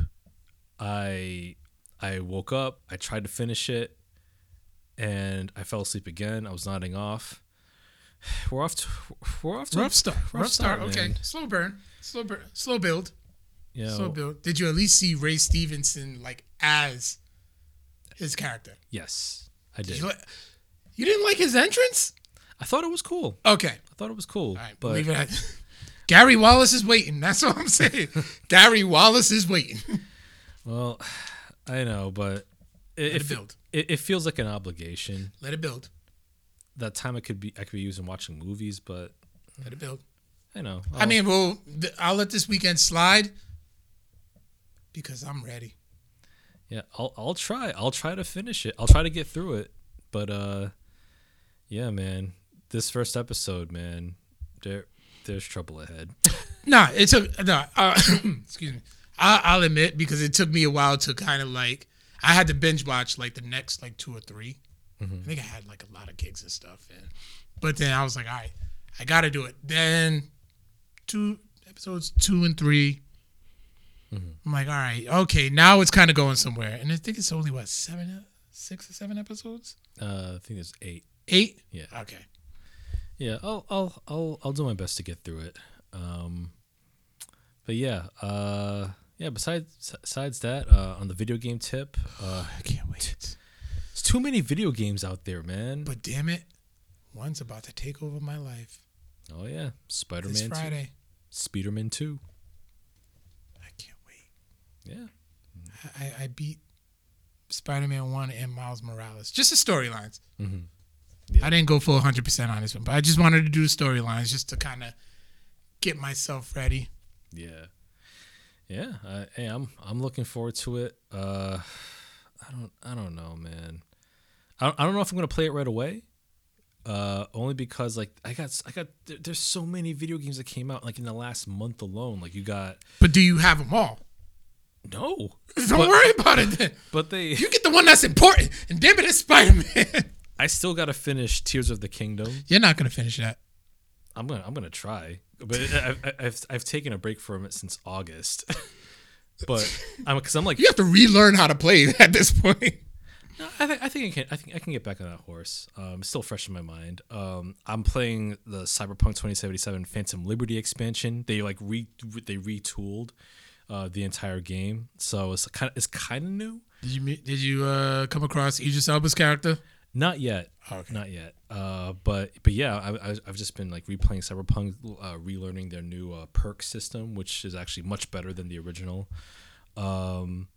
I I woke up. I tried to finish it, and I fell asleep again. I was nodding off. (sighs) We're off to we're off to Rough start. Rough, start. man. Okay. Slow burn. Slow burn. Slow build. Yeah. Slow build. Did you at least see Ray Stevenson like as his character? yes, I did. Did you, li- you didn't like his entrance? I thought it was cool. Okay. I thought it was cool. All right. but leave it at (laughs) Gary Wallace is waiting. That's all I'm saying. (laughs) Gary Wallace is waiting. (laughs) well, (sighs) I know, but it, Let it, it build. it, it feels like an obligation. Let it build. That time I could be I could be using watching movies, but Let it build. I know. I I'll- mean, well, I'll let this weekend slide because I'm ready. Yeah, I'll I'll try. I'll try to finish it. I'll try to get through it. But uh yeah, man. This first episode, man, there there's trouble ahead. (laughs) Nah, it's a no. Uh, (coughs) excuse me. I, I'll admit because it took me a while to kind of like. I had to binge watch like the next like two or 3 I think I had like a lot of gigs and stuff, and but then I was like, all right, I got to do it. Then two episodes two and 3 i I'm like, all right, okay, now it's kind of going somewhere, and I think it's only what seven, six or seven episodes, Uh I think it's 8. eight. Yeah. Okay. Yeah, I'll I'll I'll I'll do my best to get through it. Um but yeah, uh yeah, besides besides that, uh on the video game tip, uh (sighs) I can't wait. It's too many video games out there, man. But damn it, one's about to take over my life. oh yeah, Spider-Man 2, Friday. Spider-Man 2. I can't wait. Yeah. I, I beat Spider Man 1 and Miles Morales. Just the storylines. Mhm. Yeah. I didn't go full 100% on this one, but I just wanted to do the storylines just to kind of get myself ready. Yeah, yeah. I, hey, I'm I'm looking forward to it. Uh, I don't I don't know, man. I don't, I don't know if I'm gonna play it right away. Uh, only because like I got I got there, there's so many video games that came out like in the last month alone. Like you got But do you have them all? no, (laughs) Don't But- worry about it then. (laughs) but they You get the one that's important, and damn it, it's Spider Man. I still gotta finish Tears of the Kingdom. You're not going to finish that. I'm gonna I'm gonna try, but I've I've, I've, taken a break from it since August. (laughs) but I'm because I'm like You have to relearn how to play (laughs) at this point. No, I, th- I think I can. I think I can get back on that horse. Um, it's still fresh in my mind. Um, I'm playing the Cyberpunk 2077 Phantom Liberty expansion. They like re they retooled uh, the entire game, so it's kind of it's kind of new. Did you meet, did you uh, come across Idris Elba's character? Not yet. Okay. Not yet. Uh, but but yeah, I, I, I've just been like replaying Cyberpunk, uh, relearning their new uh, perk system, which is actually much better than the original. Um,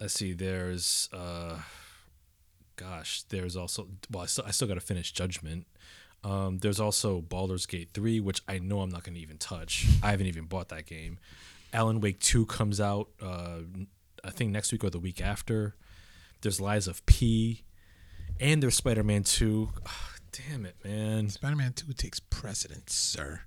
let's see. There's uh, gosh, there's also well, I still I still got to finish Judgment. Um, there's also Baldur's Gate 3, which I know I'm not going to even touch. I haven't even bought that game. Alan Wake 2 comes out, uh, I think next week or the week after. There's Lies of P, and there's Spider Man 2. Ah, damn it, man. Spider Man 2 takes precedence, sir.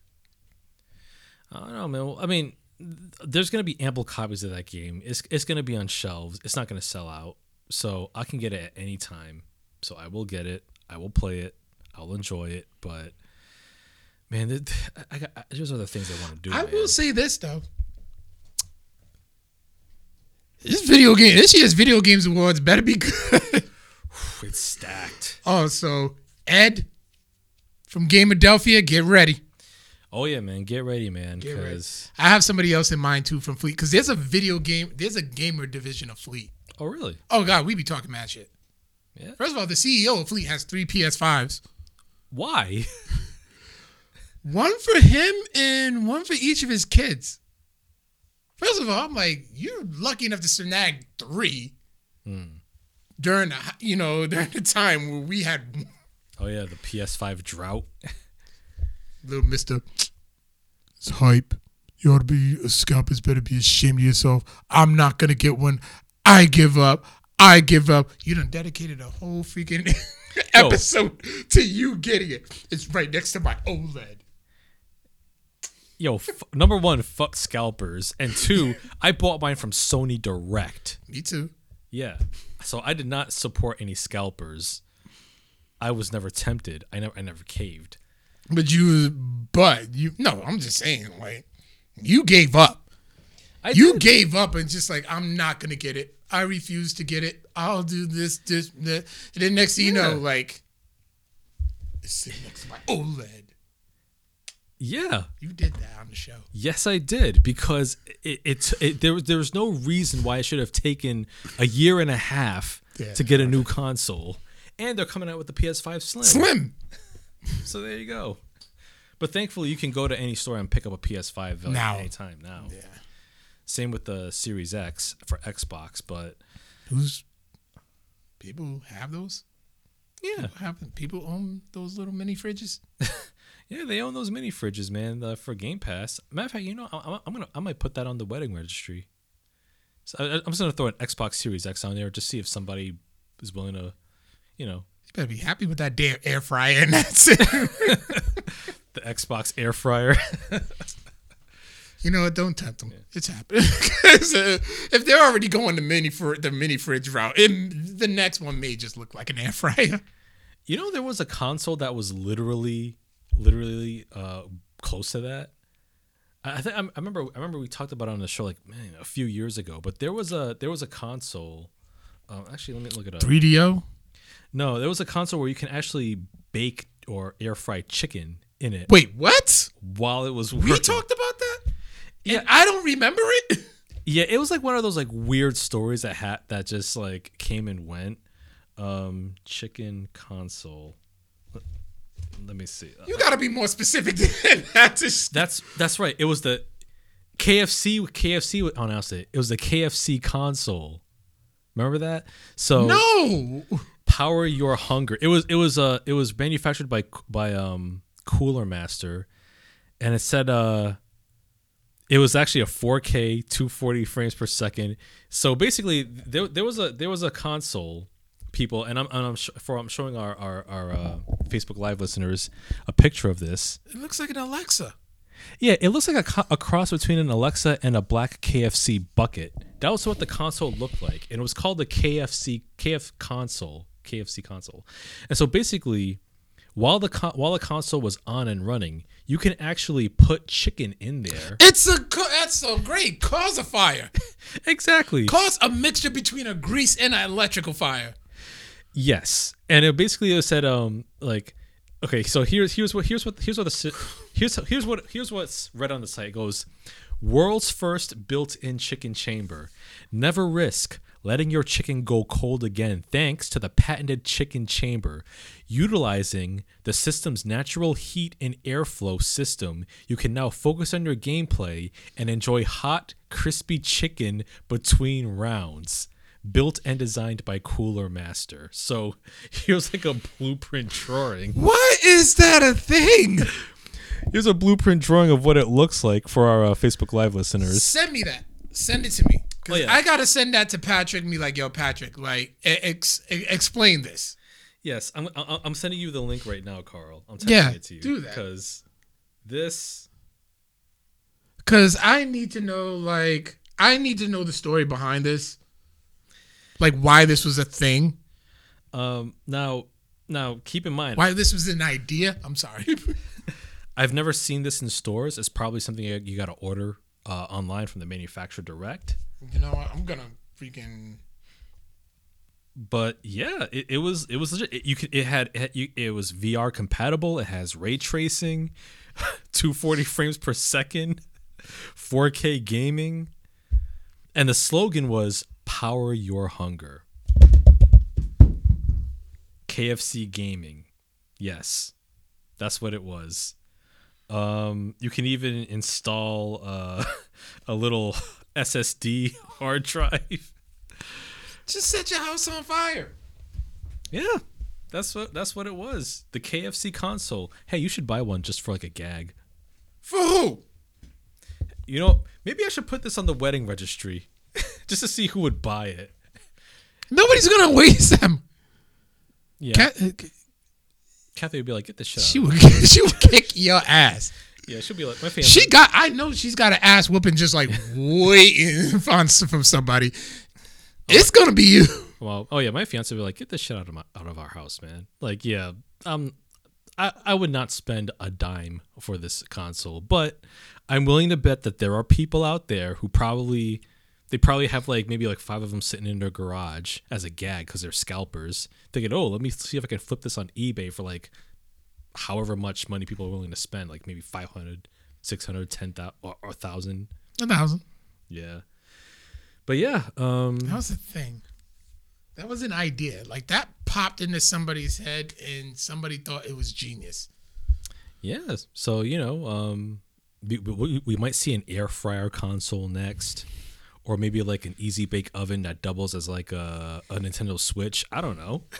I don't know, man. Well, I mean, th- there's going to be ample copies of that game. It's, it's going to be on shelves. It's not going to sell out. So I can get it at any time. So I will get it. I will play it. I'll enjoy it. But, man, th- th- I got, there's other things I want to do. I man. will say this though. This video game, this year's video games awards better be good. (laughs) It's stacked. oh, so Ed from Gamerdelphia, get ready. Oh, yeah, man. Get ready, man. Get ready. Because, I have somebody else in mind too from Fleet because there's a video game, there's a gamer division of Fleet. Oh, really? Oh God, we be talking mad shit. Yeah. First of all, the CEO of Fleet has three PS5s. Why? (laughs) One for him and one for each of his kids. First of all, I'm like, you're lucky enough to snag three hmm. During the you know (laughs) during the time where we had Oh yeah, the PS5 drought. little Mister. It's hype. You ought to be a scalpers. Better be ashamed of yourself. I'm not gonna get one. I give up. I give up. You done dedicated a whole freaking (laughs) episode to you getting it. It's right next to my OLED. Yo, f- number one, fuck scalpers, and two, I bought mine from Sony Direct. Me too. Yeah, so I did not support any scalpers. I was never tempted. I never, I never caved. But you, but you, no, I'm just saying, like, you gave up. I You did. gave up and just like, I'm not gonna get it. I refuse to get it. I'll do this, this, that. And then next thing you know, like, it's sitting next to my OLED. Yeah, You did that on the show. yes, I did because it, it, it there was there was no reason why I should have taken a year and a half Yeah. to get a new console, and they're coming out with the PS5 Slim. Slim. So there you go. But thankfully, you can go to any store and pick up a PS5 like, Now. anytime now. Yeah. Same with the Series X for Xbox, but Who's people have those? yeah, People have people own those little mini fridges. (laughs) yeah, they own those mini fridges, man, uh, for Game Pass. Matter of fact, you know, I, I'm gonna I might put that on the wedding registry. So I, I'm just gonna throw an Xbox Series X on there, to see if somebody is willing to, you know, You better be happy with that damn air fryer, and that's it. (laughs) the Xbox air fryer. (laughs) you know what? Don't tempt them. It's happening. (laughs) uh, if they're already going the mini for the mini fridge route, it, the next one may just look like an air fryer. you know, there was a console that was literally, literally uh, close to that. I think I remember. I remember we talked about it on the show like man a few years ago. But there was a there was a console. Um, actually, let me look it up. 3DO. No, there was a console where you can actually bake or air fry chicken in it Wait, what? while it was working. We talked about that. Yeah, I don't remember it. (laughs) Yeah, it was like one of those like weird stories that had that just like came and went. Um, chicken console. Let, me see. You got to be more specific than that. That's that's right. It was the KFC. KFC announced it. It was the KFC console. Remember that? So no. power your hunger. It was it was uh it was manufactured by by um Cooler Master, and it said uh it was actually a 4K 240 frames per second. So basically, there, there was a there was a console people, and I'm and I'm sh- for I'm showing our our, our uh, Facebook Live listeners a picture of this. It looks like an Alexa. Yeah, it looks like a, co- a cross between an Alexa and a black KFC bucket. That was what the console looked like, and it was called the KFC KF console, KFC console. And so basically, while the con- while the console was on and running, you can actually put chicken in there. It's a co- that's so great. Cause a fire. (laughs) exactly. Cause a mixture between a grease and an electrical fire. Yes, and it basically it said um like okay, so here's here's what here's what here's what the here's here's what here's what's read on the site It goes world's first built-in chicken chamber. Never risk letting your chicken go cold again thanks to the patented chicken chamber. Utilizing the system's natural heat and airflow system, you can now focus on your gameplay and enjoy hot, crispy chicken between rounds built and designed by Cooler Master. So (laughs) here's like a blueprint drawing. What is that a thing? (laughs) Here's a blueprint drawing of what it looks like for our uh, Facebook Live listeners. Send me that. Send it to me. Oh, yeah. I gotta send that to Patrick. And be like, yo, Patrick, like, ex- explain this. Yes, I'm, I'm sending you the link right now, Carl. I'm texting Yeah, it to you. do that. because this. Cause I need to know, like, I need to know the story behind this. Like, why this was a thing. Um, now, now keep in mind, Why this was an idea. I'm sorry. (laughs) I've never seen this in stores. It's probably something you, you got to order uh, online from the manufacturer direct. you know what? I'm gonna freaking. but yeah, it, it was it was legit. It, you could it had it, had- you, it was VR compatible. It has ray tracing, (laughs) 240 frames per second, 4K gaming, and the slogan was Power Your Hunger. KFC Gaming. Yes. That's what it was. Um, you can even install uh, (laughs) a little (laughs) SSD (laughs) hard drive. Just set your house on fire. Yeah. That's what that's what it was. The KFC console. Hey, you should buy one just for like a gag. For who? You know, maybe I should put this on the wedding registry (laughs) just to see who would buy it. Nobody's gonna waste them. Yeah. Cat, Kathy would be like, "Get this shit out." (laughs) she would she (laughs) would kick your ass. yeah, she'll be like, "My family." She got. I know she's got an ass whooping just like waiting on from somebody. It's gonna be you. Well, oh yeah, my fiance would be like, "Get this shit out of my out of our house, man." Like, yeah, um, I I would not spend a dime for this console, but I'm willing to bet that there are people out there who probably they probably have like maybe like five of them sitting in their garage as a gag because they're scalpers, thinking, "Oh, let me see if I can flip this on eBay for like however much money people are willing to spend, like maybe 500, 600, 10,000 or, or 1,000. A thousand. Yeah. But yeah, um That was the thing. That was an idea. Like that popped into somebody's head, and somebody thought it was genius. Yeah. So you know, um, we, we, we might see an air fryer console next, or maybe like an easy bake oven that doubles as like a, a Nintendo Switch. I don't know. (laughs)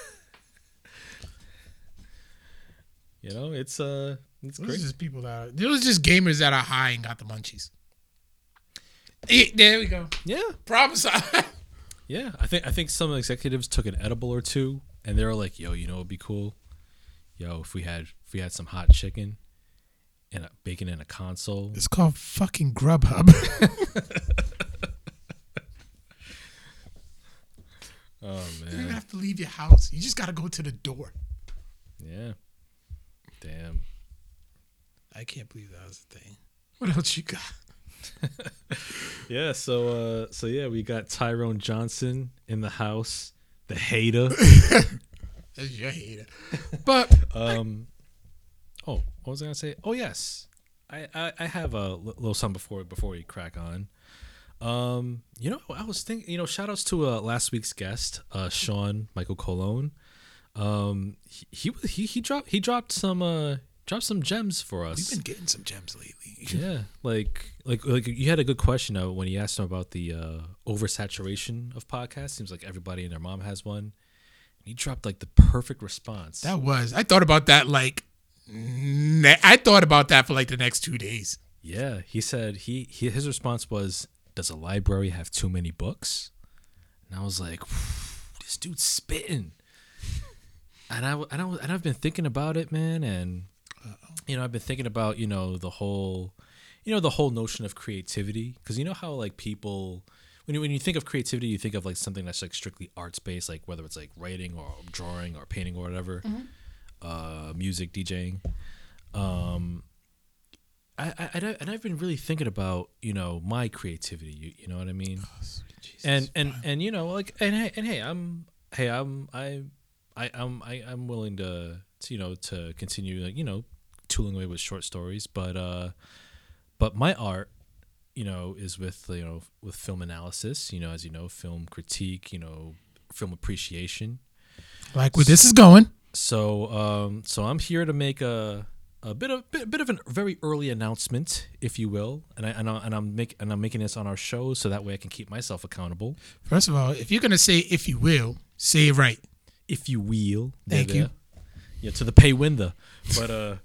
you know, it's uh, it's It was great. just people that there was just gamers that are high and got the munchies. Eh, there we go. Yeah, Problem (laughs) solved. yeah. I think I think some executives took an edible or two, and they were like, "Yo, you know, it'd be cool. Yo, if we had if we had some hot chicken." And a bacon in a console. It's called fucking Grubhub. (laughs) Oh man. you don't man. have to leave your house. You just gotta go to the door. Yeah. Damn. I can't believe that was a thing. What else you got? (laughs) Yeah, so uh so yeah, we got Tyrone Johnson in the house, the hater. (laughs) That's your hater. But Um Oh, what was I gonna say? Oh yes. I, I, I have a little something before before we crack on. Um, you know, I was thinking, you know, shout outs to uh, last week's guest, uh, Sean Michael Colon. Um, he, he he he dropped he dropped some uh dropped some gems for us. we've been getting some gems lately. (laughs) yeah like like like you had a good question uh, when you asked him about the uh oversaturation of podcasts seems like everybody and their mom has one and he dropped like the perfect response That was. I thought about that like. I thought about that for like the next two days. yeah he said he, he his response was does a library have too many books? And i was like this dude's spitting. And I, and, I and I've been thinking about it, man, and you know I've been thinking about you know the whole, you know the whole notion of creativity. Because you know how like people when you when you think of creativity you think of like something that's like strictly arts based like whether it's like writing or drawing or painting or whatever, uh, music, DJing, um. I, I, and I- I've been really thinking about you know my creativity you, you know what I mean? And and and you know like and hey and hey i'm hey i'm i i i'm I, i'm willing to, to you know to continue like you know tooling away with short stories but uh but my art you know is with you know with film analysis you know as you know film critique you know film appreciation. Like where this is going. so um so i'm here to make a a bit of bit, bit of a very early announcement if you will and i and, I, and i'm make and i'm making this on our show so that way i can keep myself accountable First of all, if you're gonna say if you will, say it right. if you will. Thank you. Yeah, to the pay window. (laughs) But uh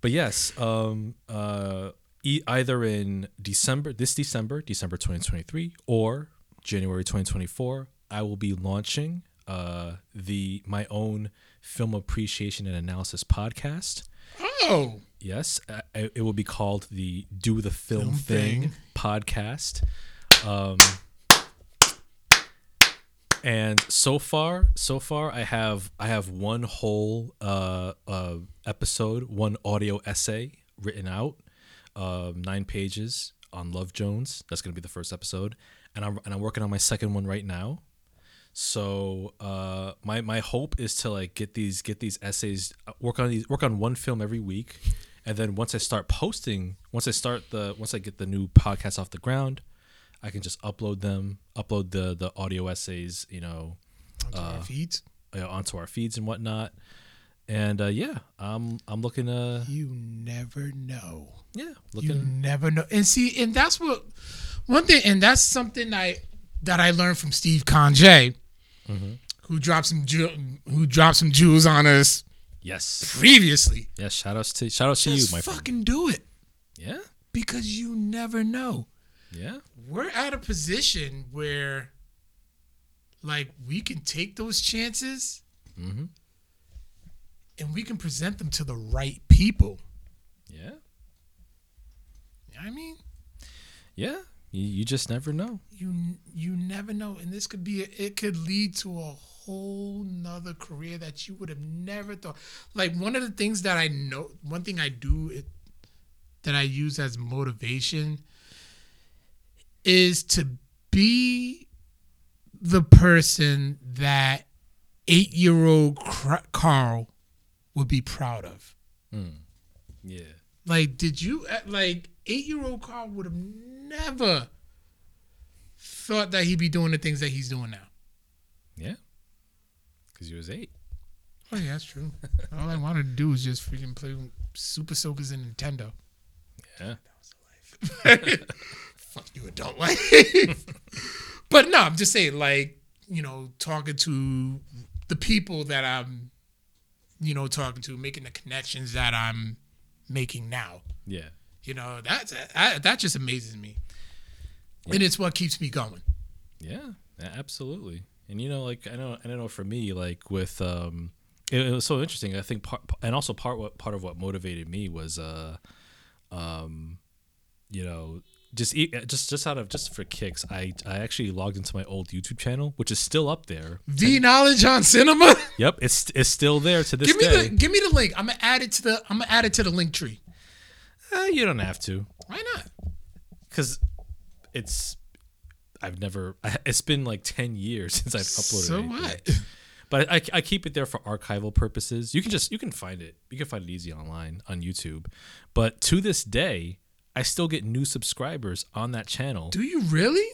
but yes, um uh e- either in December this December, December 2023 or January 2024, I will be launching uh the my own film appreciation and analysis podcast. Oh, Yes, uh, it will be called the Do the Film, Film Thing, Thing. podcast. Um, and so far, so far, I have I have one whole uh, uh, episode, one audio essay written out, um, nine pages on Love Jones. That's gonna be the first episode, and I'm and I'm working on my second one right now. So uh, my my hope is to like get these get these essays uh, work on these work on one film every week, and then once I start posting, once I start the once I get the new podcast off the ground, I can just upload them, upload the the audio essays, you know, Onto our feeds. uh, onto our feeds and whatnot. And uh, yeah, I'm I'm looking to You never know. yeah You looking never know. And see, and that's what one thing, and that's something I that I learned from Steve Conjay, who dropped some ju- who dropped some jewels on us yes previously. yes shout outs to shout outs to you my friend fucking do it yeah because you never know. yeah We're at a position where, like, we can take those chances, mm-hmm. and we can present them to the right people. yeah You know what I mean? yeah you, you just never know. You you never know. And this could be it could lead to a whole nother career that you would have never thought. Like one of the things that i know one thing i do it, that i use as motivation is to be the person that eight year old carl would be proud of. Yeah. Like, did you uh, like eight year old Carl would have never thought that he'd be doing the things that he's doing now? yeah because he was eight Oh yeah, that's true. (laughs) All I wanted to do was just freaking play Super Soakers and Nintendo. yeah That was the life. (laughs) Fuck you, adult life. (laughs) but no, I'm just saying, like, you know, talking to the people that I'm, you know, talking to, making the connections that I'm making now. yeah You know, that's that, that just amazes me, and it's what keeps me going. Yeah, absolutely. And you know, like I know, I know for me, like with um, it, it was so interesting. I think part, and also part what part of what motivated me was uh, um, you know, just e- just just out of just for kicks, I I actually logged into my old YouTube channel, which is still up there. V knowledge on cinema. Yep, it's it's still there to this give me day. the give me the link. I'm gonna add it to the I'm gonna add it to the link tree. Eh, you don't have to, Why not? because it's I've never. (laughs) It's been like ten years (laughs) since I've uploaded. So anything. what? But I, I keep it there for archival purposes. You can just you can find it. You can find it easy online on YouTube. But to this day, I still get new subscribers on that channel. Do you really?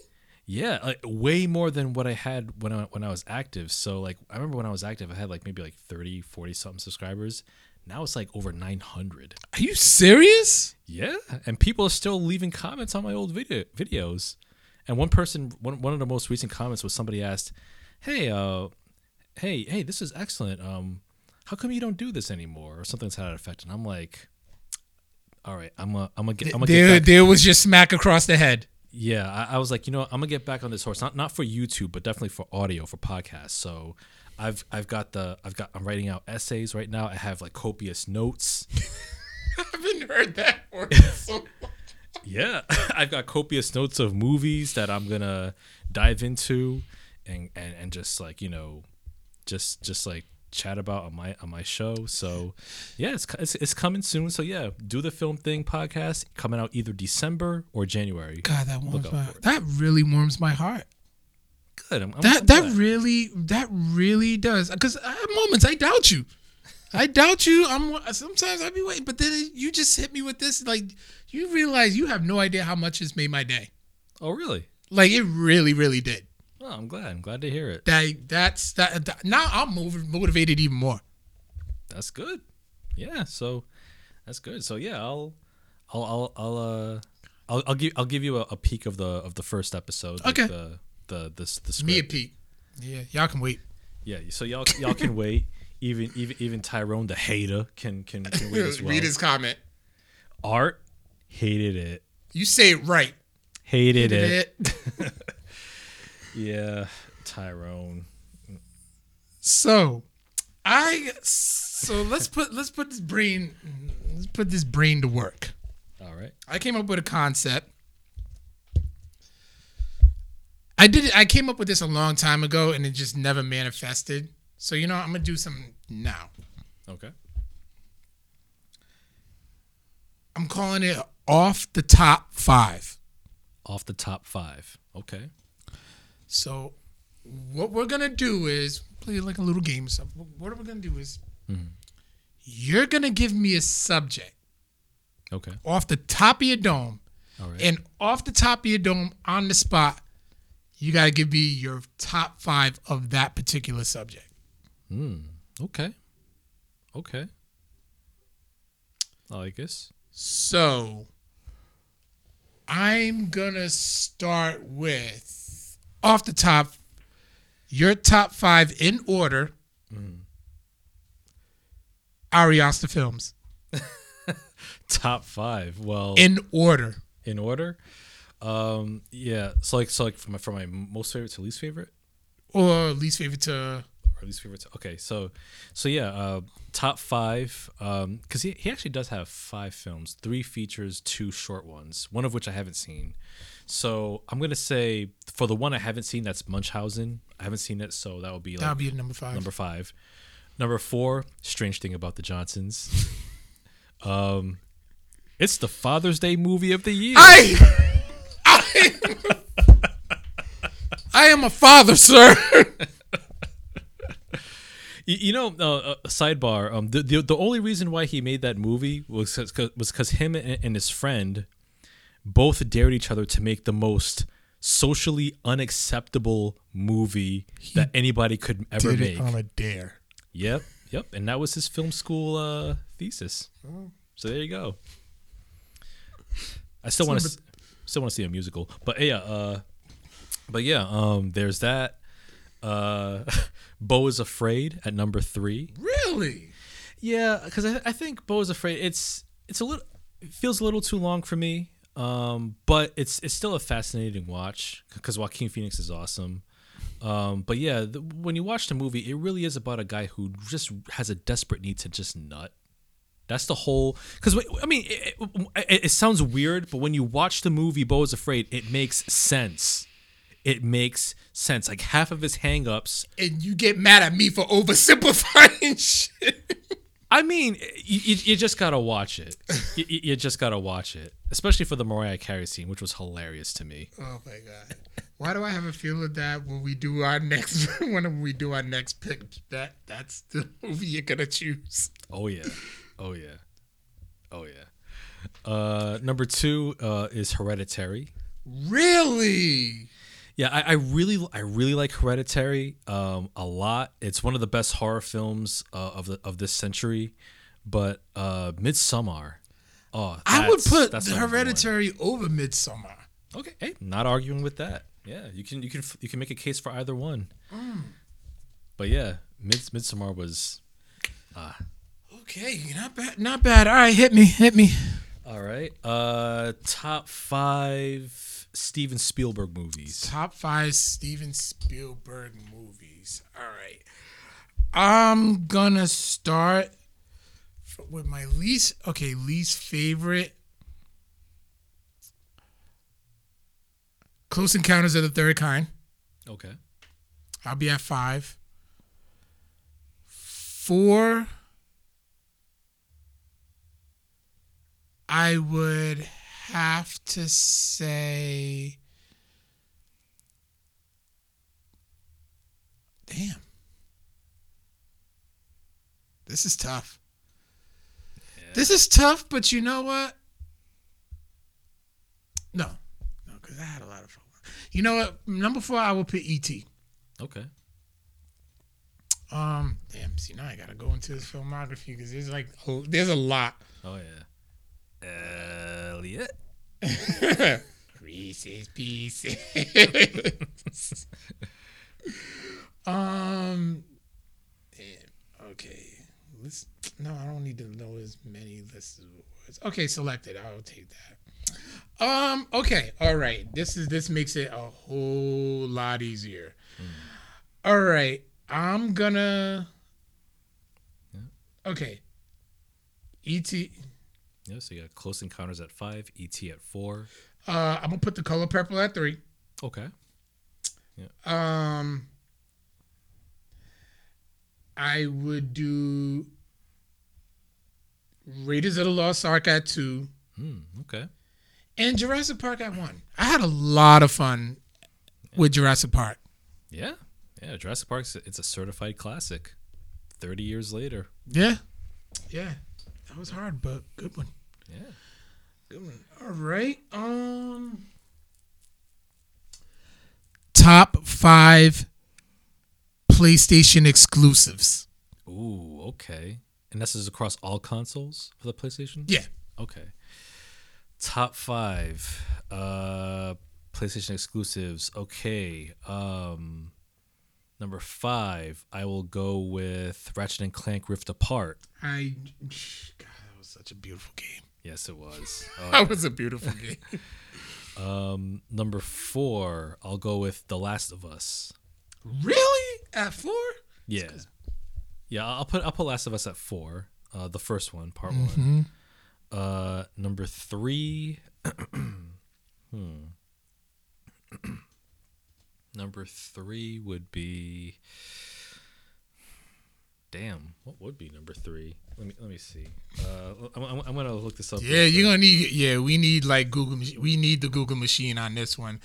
Yeah, like way more than what I had when I when I was active. So like I remember when I was active, I had like maybe like 30, 40 something subscribers. Now it's like over 900. Are you serious? Yeah, and people are still leaving comments on my old video videos. And one person, one one of the most recent comments was somebody asked, "Hey, uh, hey, hey, this is excellent. Um, how come you don't do this anymore?" Or something to that effect. And I'm like, "All right, I'm a, I'm gonna get, I'm gonna There, get back." there was just smack across the head. Yeah, I, I was like, you know, what, I'm gonna get back on this horse. Not not for YouTube, but definitely for audio, for podcasts. So. I've I've got the I've got I'm writing out essays right now. I have like copious notes. (laughs) I haven't heard that word. so. Yeah, (laughs) I've got copious notes of movies that I'm gonna dive into, and and, and just like you know, just just like chat about on my on my show. So yeah, it's it's, it's coming soon. So yeah, do the film thing podcast coming out either December or January. God, that warms my that really warms my heart. I'm, That that glad. really that really does because at moments I doubt you. I doubt you. I'm sometimes I be waiting, but then you just hit me with this. Like you realize you have no idea how much it's made my day. oh really? Like it really, really did. Oh, I'm glad. I'm glad to hear it. That that's that. that- now I'm motiv- motivated even more. That's good. Yeah. So that's good. So yeah, I'll I'll I'll I'll uh. I'll, I'll give I'll give you a, a peek of the of the first episode. like Okay. The the the, the script. Me and Pete. Yeah, y'all can wait. Yeah, so y'all y'all can wait. (laughs) Even even even Tyrone the hater can can, can wait as (laughs) well. Read his comment. Art hated it. You say it right. Hated, Did it. it. (laughs) Yeah, Tyrone. So, I so let's put let's put this brain let's put this brain to work. All right. I came up with a concept. I did. I came up with this a long time ago, and it just never manifested. So you know, I'm gonna do something now. Okay. I'm calling it off the top five. Off the top five. Okay. So, what we're gonna do is play like a little game. So, what are we're gonna do is mm-hmm. you're gonna give me a subject Okay. off the top of your dome, All right. And off the top of your dome, on the spot, you got to give me your top five of that particular subject. Hmm. Okay. Okay. I guess. So I'm gonna start with off the top your top five in order. Ari Aster films (laughs) Top five. Well, in order. in order. Um. Yeah. So like, so like from my, from my most favorite to least favorite, Or least favorite to or least favorite. To, okay. So, so yeah. Uh, top five. Um. Because he he actually does have five films, three features, two short ones, one of which I haven't seen. So I'm gonna say for the one I haven't seen, that's Munchausen. I haven't seen it, so that would be like that'll be number five. number five. Number four, strange thing about the Johnsons. (laughs) um, it's the Father's Day movie of the year. I, I am a father, sir. (laughs) You, you know, uh, uh, sidebar. Um, the, the the only reason why he made that movie was cause, was because him and, and his friend both dared each other to make the most socially unacceptable movie that anybody could ever Did make. it on a dare. Yep, yep, and that was his film school uh, thesis. Oh. So there you go. I still want to still want to see a musical, but yeah, uh, but yeah, um, there's that. Uh, (laughs) Beau is afraid at number three. Really? Yeah, because I, I think Beau is afraid. It's it's a little it feels a little too long for me. Um, but it's it's still a fascinating watch because Joaquin Phoenix is awesome. Um, but yeah, the, when you watch the movie, it really is about a guy who just has a desperate need to just nut. That's the whole. Because I mean, it, it, it sounds weird, but when you watch the movie Beau is Afraid, it makes sense. It makes sense. Like half of his hangups And you get mad at me for oversimplifying (laughs) shit. I mean, you, you, you just gotta watch it. You, you just gotta watch it, especially for the Mariah Carey scene, which was hilarious to me. Oh my god! Why do I have a feeling that when we do our next (laughs) when we do our next pick, that that's the movie you're gonna choose? Oh yeah, oh yeah, oh yeah. Uh, number two uh, is Hereditary. Really? Yeah, I, I really, I really like Hereditary um, a lot. It's one of the best horror films uh, of the of this century. But uh, Midsommar, oh, I would put that's the number one. Hereditary over Midsommar. Okay, hey, not arguing with that. Yeah, you can you can you can make a case for either one. But yeah, Mid Midsommar was Okay, not bad, not bad. All right, hit me, hit me. all right. Uh, top five Steven Spielberg movies. Top five Steven Spielberg movies. All right, I'm gonna start with my least okay least favorite. Close Encounters of the Third Kind. Okay. I'll be at five. Four. I would have to say. Damn. This is tough. This is tough, but you know what? No. No, because I had a lot of fun. You know what? Number four, I will put E.T. Okay. Um, damn. See, now I gotta go into his filmography because there's like there's a lot. Oh yeah. Elliot. (laughs) Reese's Pieces. um. Okay. Let's. No, I don't need to know as many lists words. Okay, selected. I'll take that. Um. Okay. All right. This is this makes it a whole lot easier. All right. I'm gonna. Okay. E.T. Yeah, so you got Close Encounters at five, E.T. at four. Uh, I'm gonna put the color purple at three. Okay. Um, I would do Raiders of the Lost Ark at two Hmm. Okay. and Jurassic Park at one. I had a lot of fun with Jurassic Park. Yeah. Yeah. Jurassic Park's it's a certified classic. Thirty years later. Yeah, yeah, that was hard, but good one. Yeah. good one. All right. Um, top five PlayStation exclusives. Ooh, okay. And this is across all consoles for the PlayStation? Yeah. Okay. Top five uh PlayStation exclusives. Okay. Um number five, I will go with Ratchet and Clank Rift Apart. I. (sighs) God, that was such a beautiful game. Yes, it was. Oh, (laughs) That was a beautiful (laughs) game. um, number four, I'll go with The Last of Us. really? At four? Yeah, yeah. I'll put I'll put Last of Us at four. Uh, the first one, part Mm-hmm. one. Uh, number three. (clears throat) hmm. (clears throat) number three would be. Damn, what would be number three? Let me let me see. Uh, I'm, I'm, I'm gonna look this up. Yeah, you're gonna need. Yeah, we need like Google. We need the Google machine on this one.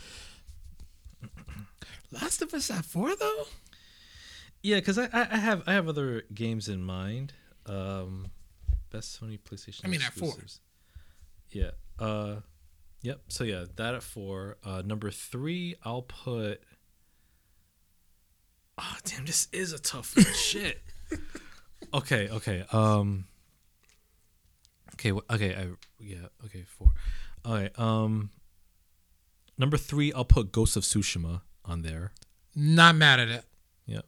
(clears throat) Last of Us at four though. Yeah, because I, I have I have other games in mind. Um, best Sony PlayStation. I mean, at four. Yeah. Uh, yep. So yeah, that at four. Uh, number three, I'll put. Oh damn! This is a tough (laughs) shit. Okay. Okay. Um. Okay. Okay. I yeah. Okay. Four. All right. Um. Number three, I'll put Ghost of Tsushima on there. Not mad at it. Yep.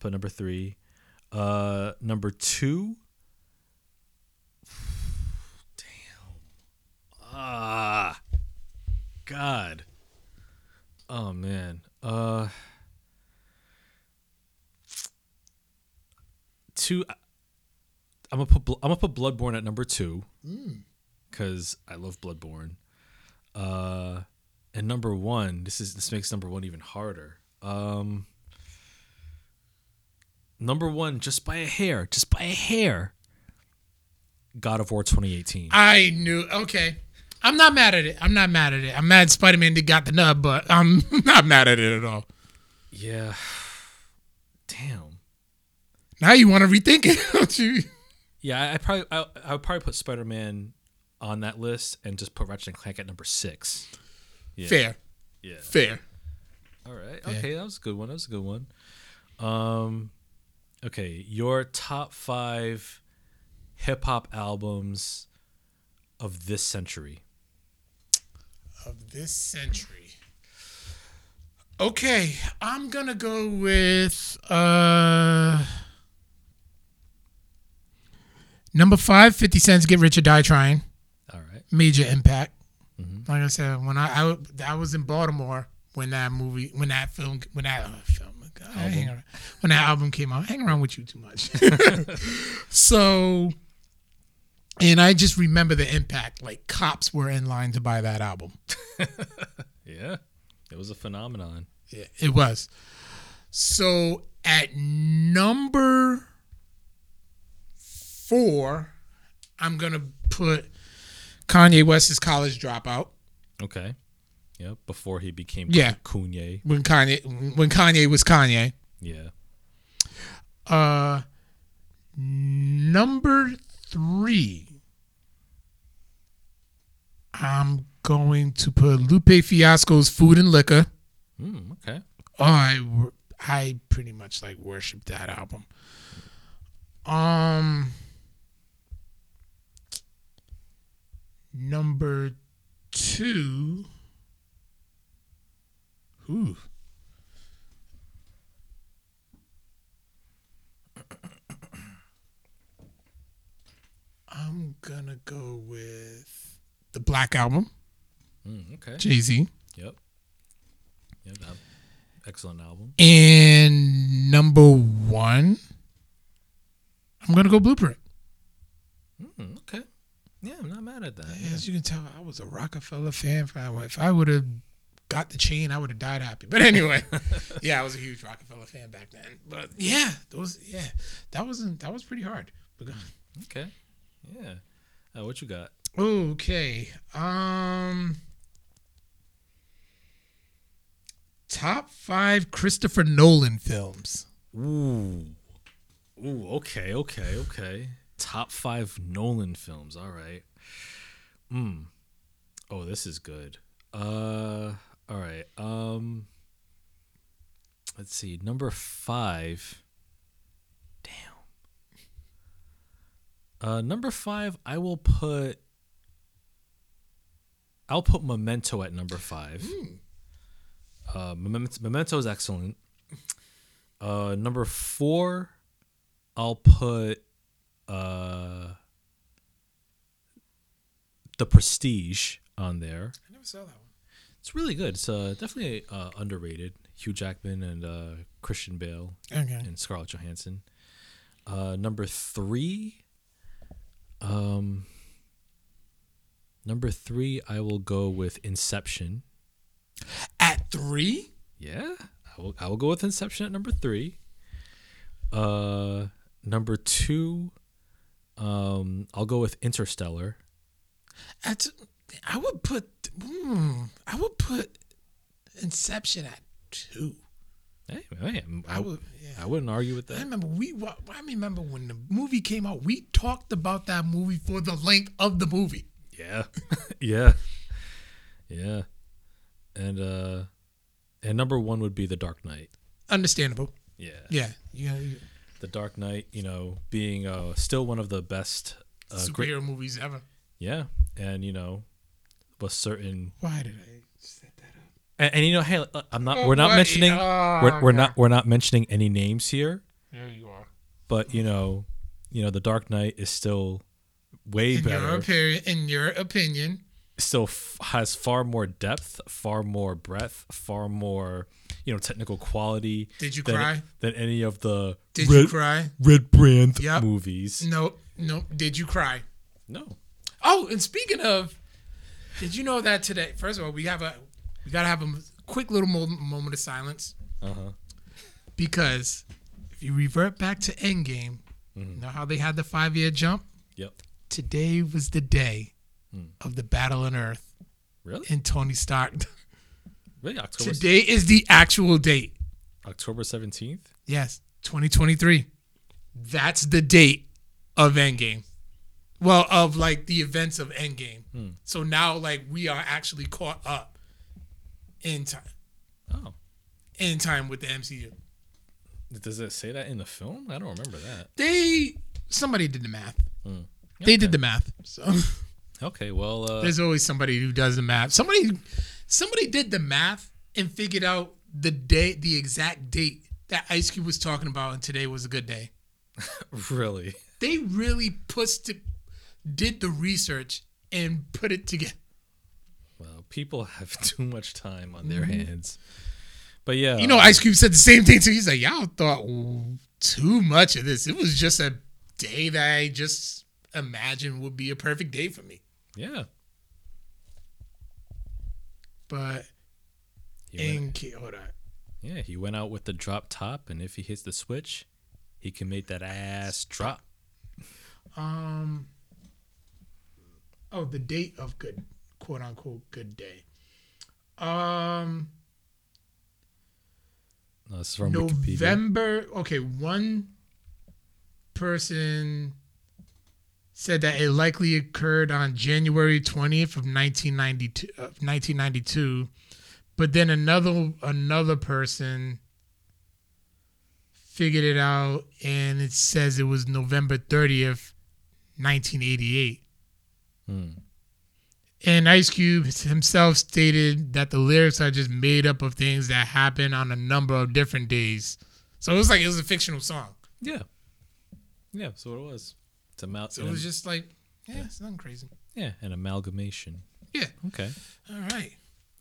Put number three. Uh, number two. Damn. Ah. God. Oh man. Uh. Two. I'm gonna put I'm gonna put Bloodborne at number two, because I love Bloodborne. Uh, and number one. This is this makes number one even harder. Um. Number one, just by a hair, just by a hair. God of War 2018. I knew. Okay, I'm not mad at it. I'm not mad at it. I'm mad Spider Man did got the nub, but I'm (laughs) not mad at it at all. Yeah. (sighs) Damn. Now you want to rethink it, (laughs) don't you? Yeah, I, probably I, I would probably put Spider Man on that list and just put Ratchet and Clank at number six. Yeah. Fair, Yeah. fair. All right. Okay, that was a good one. That was a good one. Um, okay, your top five hip hop albums of this century. Of this century. Okay, I'm gonna go with uh number five, 50 Cent's Get Rich or Die Trying. All right. major impact. Like I said, when I, I I was in Baltimore when that movie, when that film, when that uh, film, God, around, when that album came out, I hang around with you too much. (laughs) so, and I just remember the impact. Like cops were in line to buy that album. (laughs) Yeah. It was a phenomenon. Yeah, it was. So at number four, I'm gonna put Kanye West's College Dropout. Okay. Yep. Before he became Yeah. Kanye. when Kanye when Kanye was Kanye. Yeah. Uh number 3 I'm going to put Lupe Fiasco's Food and Liquor. Mm, okay. Oh, I I pretty much like worship that album. Um number 2 Ooh. (clears throat) I'm gonna go with the Black Album, Mm, okay. Jay Z, Yep. Excellent album. and number one, I'm gonna go Blueprint. Mm, okay. Yeah, I'm not mad at that. As you can tell, I was a Rockefeller fan. If I, would have got the chain, I would have died happy. But anyway, (laughs) yeah, I was a huge Rockefeller fan back then. But yeah, those yeah, that wasn't that was pretty hard. Okay. Yeah. Uh, what you got? Okay. Um Top 5 Christopher Nolan films. Ooh. Ooh, okay, okay, okay. Top five Nolan films. All right. Mm. Oh, this is good. Uh, all right. Um, let's see. Number five. Damn. Uh, number five, I will put. I'll put Memento at number five. Uh, Memento, Memento is excellent. Uh, number four, I'll put. Uh, the Prestige on there. I never saw that one. It's really good. It's uh, definitely uh, underrated. Hugh Jackman and uh, Christian Bale Okay. and Scarlett Johansson. Uh, number three. Um. Number three, I will go with Inception. At three? Yeah, I will. I will go with Inception at number three. Uh, number two, um, I'll go with Interstellar. At I would put hmm, I would put Inception at two. Hey, I, I would yeah. I wouldn't argue with that. I remember we I remember when the movie came out, we talked about that movie for the length of the movie. Yeah, (laughs) yeah, yeah, and uh, and number one would be The Dark Knight. Understandable. Yeah, Yeah. Yeah. you- The Dark Knight. You know, being uh still one of the best. Uh, great. movies ever. Yeah, and you know, was certain. Why did I set that up? And, and you know, hey, uh, I'm not. Oh, we're not what? mentioning. Oh, we're we're okay. not. We're not mentioning any names here. There you are. But you know, you know, The Dark Knight is still way In your better. opinion, in your opinion, still f- has far more depth, far more breadth, far more you know technical quality. Did you than, cry? Than any of the did red, you cry? red brand Yep. movies. No, no. Did you cry? No. Oh, and speaking of, did you know that today? First of all, we have a we gotta have a quick little mo- moment of silence Uh huh. because if you revert back to Endgame, Mm-hmm. you know how they had the five year jump. Yep. Today was the day Hmm. of the battle on Earth Really? and Tony Stark. Really? October Today is the actual date. October seventeenth. Yes, 2023. That's the date of Endgame. Well, of like the events of Endgame. Hmm. So now, like, we are actually caught up in time, Oh. in time with the MCU. Does it say that in the film? I don't remember that. They somebody did the math. Hmm. They did the math. So (laughs) Okay. Well. Uh, there's always somebody who does the math. Somebody, somebody did the math and figured out the day, the exact date that Ice Cube was talking about, and today was a good day. (laughs) really. they really pushed to, did the research and put it together. Well, people have (laughs) too much time on their hands. But yeah. Mm-hmm. You know, Ice Cube said the same thing too. He's like, y'all thought too much of this. It was just a day that I just imagined would be a perfect day for me. Yeah. But He in hold on. yeah. He went out with the drop top, and if he hits the switch, he can make that ass drop. Um. Oh, the date of good, quote unquote, good day. Um, is from Wikipedia. November. Okay, one person said that it likely occurred on January 20th of 1992 of 1992 but then another another person figured it out and it says it was November 30th 1988 Hmm. and Ice Cube himself stated that the lyrics are just made up of things that happen on a number of different days. So it was like it was a fictional song. Yeah. Yeah, so it was. It's a mal- So it was just like, yeah, it's nothing crazy. yeah, an amalgamation. Yeah. Okay. All right.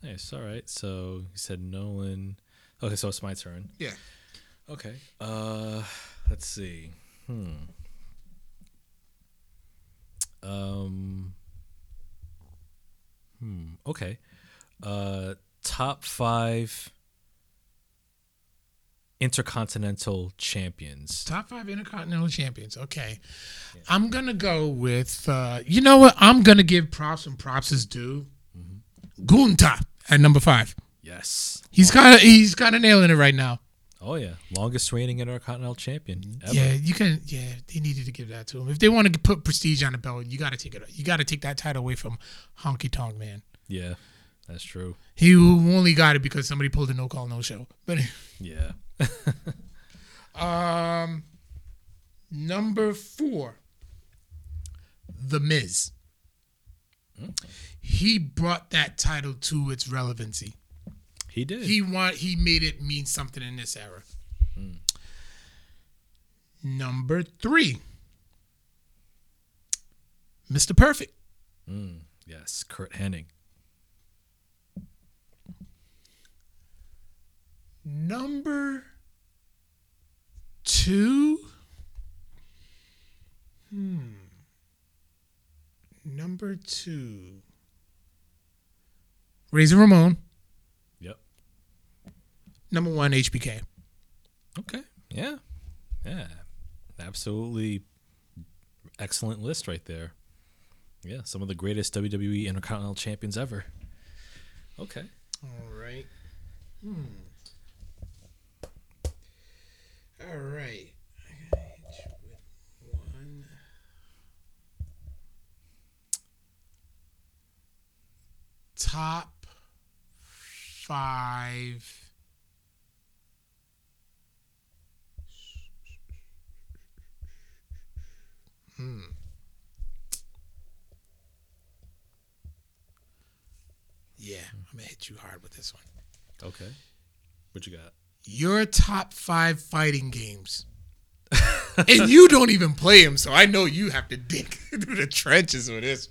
Nice. All right. So you said Nolan. Okay, so it's my turn. Yeah. Okay. Uh let's see. Hmm. Um Hmm. Okay. Uh top 5 intercontinental champions. Top five Intercontinental Champions. Okay. I'm going to go with, uh, you know what? I'm going to give props and props is due. Gunther at number five. Yes. He's kind of he's kind of nailing it right now. Oh yeah, longest reigning intercontinental champion ever. Yeah, you can. Yeah, they needed to give that to him. If they want to put prestige on the belt, you got to take it. You got to take that title away from Honky Tonk Man. Yeah, that's true. He only got it because somebody pulled a no call, no show. But (laughs) Yeah. um, number four, The Miz. He brought that title to its relevancy. He did. He want he made it mean something in this era. Number three, Mr. Perfect. Mm, yes, Curt Hennig. Number two. Hmm. Number two. Razor Ramon. Yep. Number one, HBK. Okay. Yeah. Yeah. Absolutely excellent list right there. Yeah, some of the greatest WWE Intercontinental Champions ever. Okay. All right. Hmm. All right. Top five. Hmm. Yeah, I'm gonna hit you hard with this one. Okay. What you got? Your top five fighting games. (laughs) and you don't even play them, so I know you have to dig (laughs) through the trenches with this.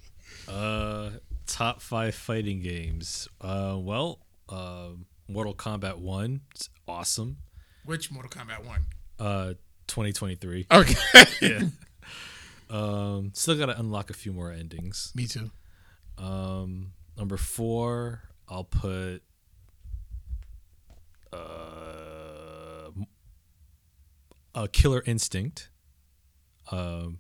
Uh, top five fighting games. Uh, well, uh, Mortal Kombat One, it's awesome. Which Mortal Kombat one? Uh, 2023. Okay. (laughs) Yeah. um, still got to unlock a few more endings. Me too. Um, number four, I'll put. Uh, a Killer Instinct. Um,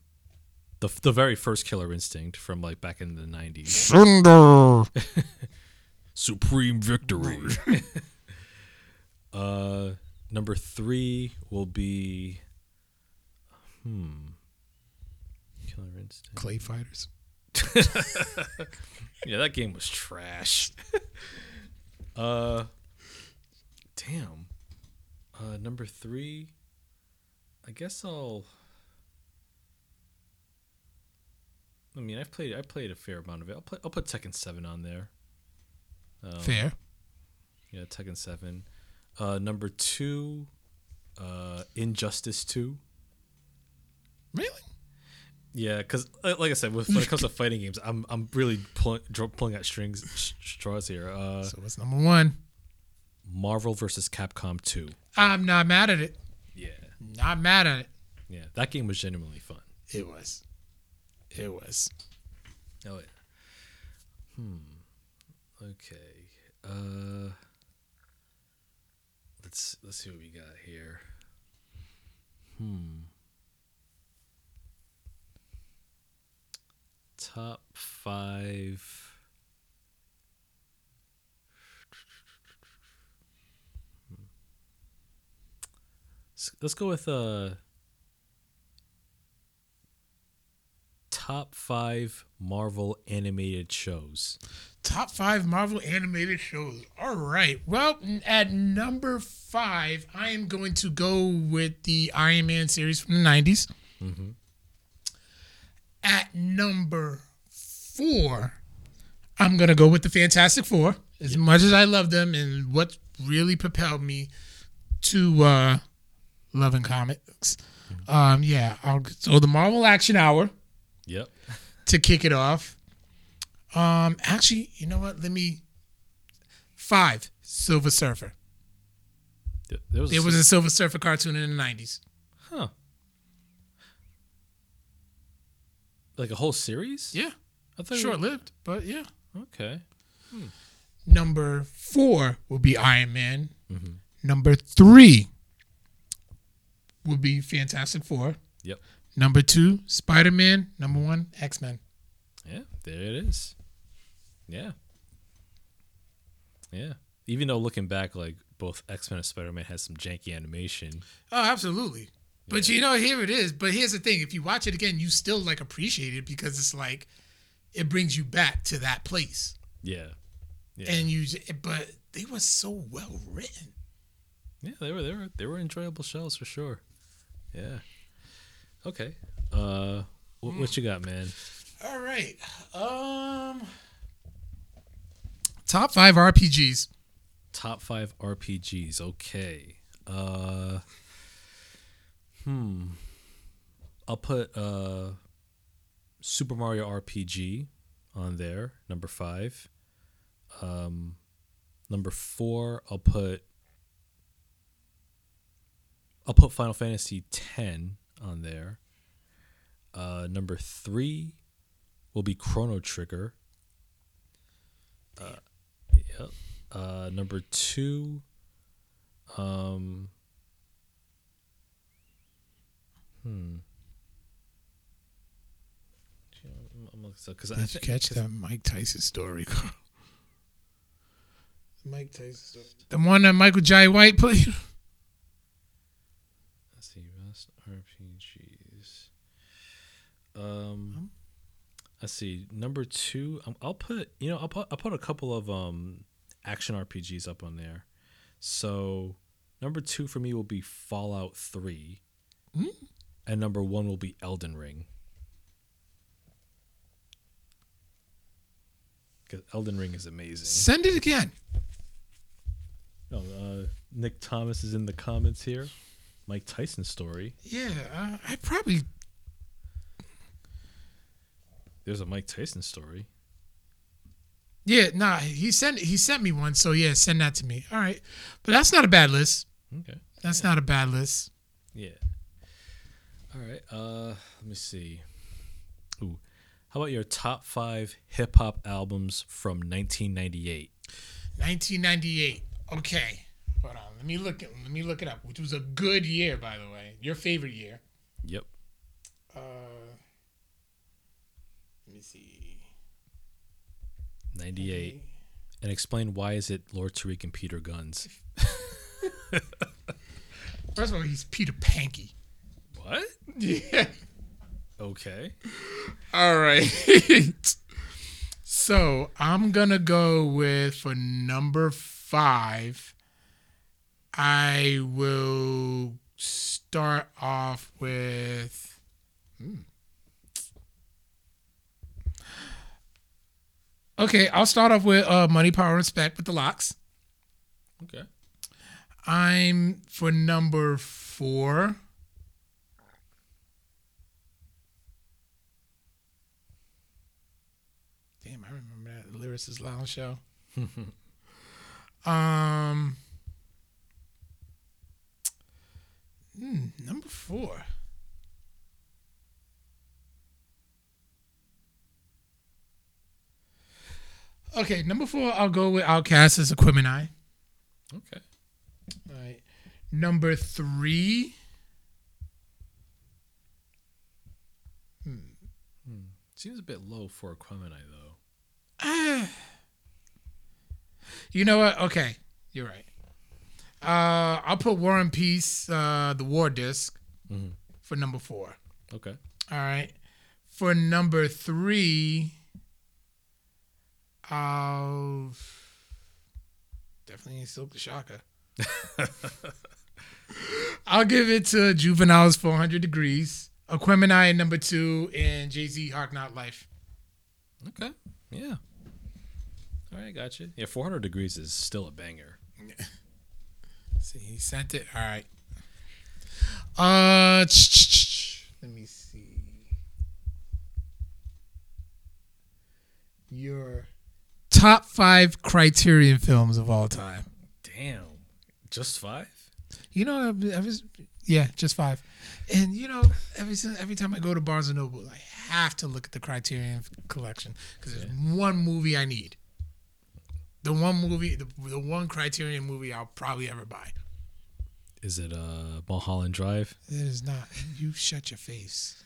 the the very first Killer Instinct from like back in the nineties. Thunder. (laughs) Supreme victory. (laughs) uh, number three will be. Hmm. Killer Instinct. Clay fighters. (laughs) Yeah, that game was trash. uh, damn. Uh, number three. I guess I'll. I mean, I've played. I played a fair amount of it. I'll play. I'll put Tekken Seven on there. Um, Fair. Yeah, Tekken Seven. Uh, number two. Uh, Injustice Two. Really? Yeah, because like I said, with, when it comes to fighting games, I'm I'm really pulling pulling at strings straws here. Uh, So what's number one? Marvel versus Capcom 2. I'm not mad at it. Not mad at it. Yeah. That game was genuinely fun. It was. It was. Oh yeah. Hmm. Okay. Uh let's let's see what we got here. Hmm. Top five. Let's go with uh top five Marvel animated shows. Top five Marvel animated shows. All right. Well, at number five, I am going to go with the Iron Man series from the 90s. At number four, I'm going to go with the Fantastic Four. As much as I love them and what really propelled me to uh, loving comics. Um, yeah. I'll, so the Marvel Action Hour Yep. to kick it off. Um, actually, you know what? Let me five Silver Surfer. There was, It was a Silver Surfer cartoon in the nineties. huh. Like a whole series? Yeah, I thought short lived, but yeah. Okay. Number four will be Iron Man. Number three will be Fantastic Four. Yep. Number two, Spider Man. Number one, X Men. Yeah, there it is. Yeah. Yeah. Even though looking back, like both X Men and Spider Man has some janky animation. Oh, absolutely. But you know, here it is. But here's the thing: if you watch it again, you still like appreciate it because it's like it brings you back to that place. Yeah. Yeah. and you, but they were so well written. Yeah, they were they were they were enjoyable shows for sure. Yeah. Okay. Uh, what, what you got, man? All right. Um, top five RPGs. Top five RPGs. Okay. Uh. Hmm. I'll put uh. Super Mario RPG on there, number five. Um, number four, I'll put. I'll put Final Fantasy X on there. Uh, number three will be Chrono Trigger. Uh, yep. Uh, number two, um, hmm. Because I Did you think, catch that Mike Tyson story? (laughs) Mike Tyson story. The one that Michael Jai White played. Let's see, best RPGs. Um, let's see. Number two, um, I'll put you know I'll put I'll put a couple of um action RPGs up on there. So number two for me will be Fallout Three, Hmm? and number one will be Elden Ring. Because Elden Ring is amazing. Send it again. Oh, uh, Nick Thomas is in the comments here. Mike Tyson story. Yeah, uh, I probably. There's a Mike Tyson story. Yeah, nah. He sent he sent me one, so yeah, send that to me. All right, but that's not a bad list. Okay. That's not a bad list. Yeah. All right. Uh, let me see. Ooh, how about your top five hip hop albums from 1998? 1998. Okay, hold on. Let me look. It, let me look it up. Which was a good year, by the way. Your favorite year. Yep. Uh, me see. 98. And explain why is it Lord Tariq and Peter Gunz? (laughs) First of all, he's Peter Panky. What? Yeah. Okay. All right. (laughs) so I'm gonna go with for number five. I will start off with. hmm. Okay, I'll start off with uh, Money, Power, Respect with the LOX. Okay. I'm for number four. Damn, I remember that the Lyricist Lounge show. (laughs) um, hmm, number four. Okay, number four. I'll go with OutKast as Aquemini. Okay. All right. Number three. Seems a bit low for Aquemini though. Ah. You know what? Okay, you're right. Uh, I'll put War and Peace, uh, the War Disc, Mhm. for number four. Okay. All right. For number three, I'll definitely Silkk the Shocker. (laughs) I'll give it to Juvenile's 400 Degrees, Aquemini at number two, and Jay Z Hard Knock Life. Okay. Yeah. All right, gotcha. Yeah, 400 degrees is still a banger. (laughs) See, he sent it. All right. Uh, let me see. Your top five Criterion films of all time. Damn. Just five? You know, I, was, yeah, just five. And you know, every every time I go to Barnes and Noble, I have to look at the Criterion collection because there's one movie I need. The one movie, the, the one Criterion movie I'll probably ever buy. Is it uh Mulholland Drive? It is not. You shut your face.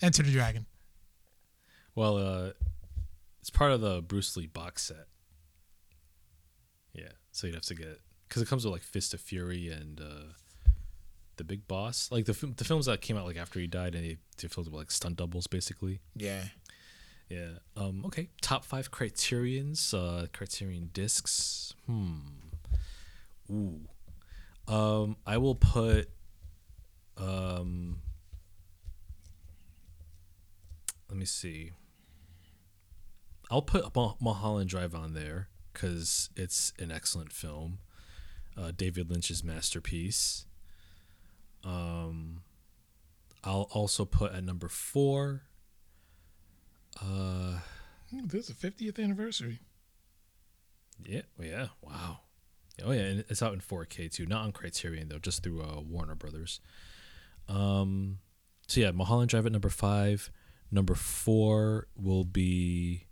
Enter the Dragon. Well, uh it's part of the Bruce Lee box set. Yeah, so you'd have to get because it comes with like Fist of Fury and uh the Big Boss, like the the films that came out like after he died, and they they filmed with like stunt doubles basically. Yeah. Yeah. Um. Okay. Top five criterions. Uh. Criterion discs. Hmm. Ooh. Um. I will put. Um. Let me see. I'll put Mul- Mulholland Drive on there because it's an excellent film. Uh, David Lynch's masterpiece. Um. I'll also put at number four. Uh. This is the 50th anniversary. Yeah, yeah, wow. Oh yeah, and it's out in 4K too, not on Criterion though, just through uh, Warner Brothers. Um, so yeah, Mulholland Drive at number five. Number four will be,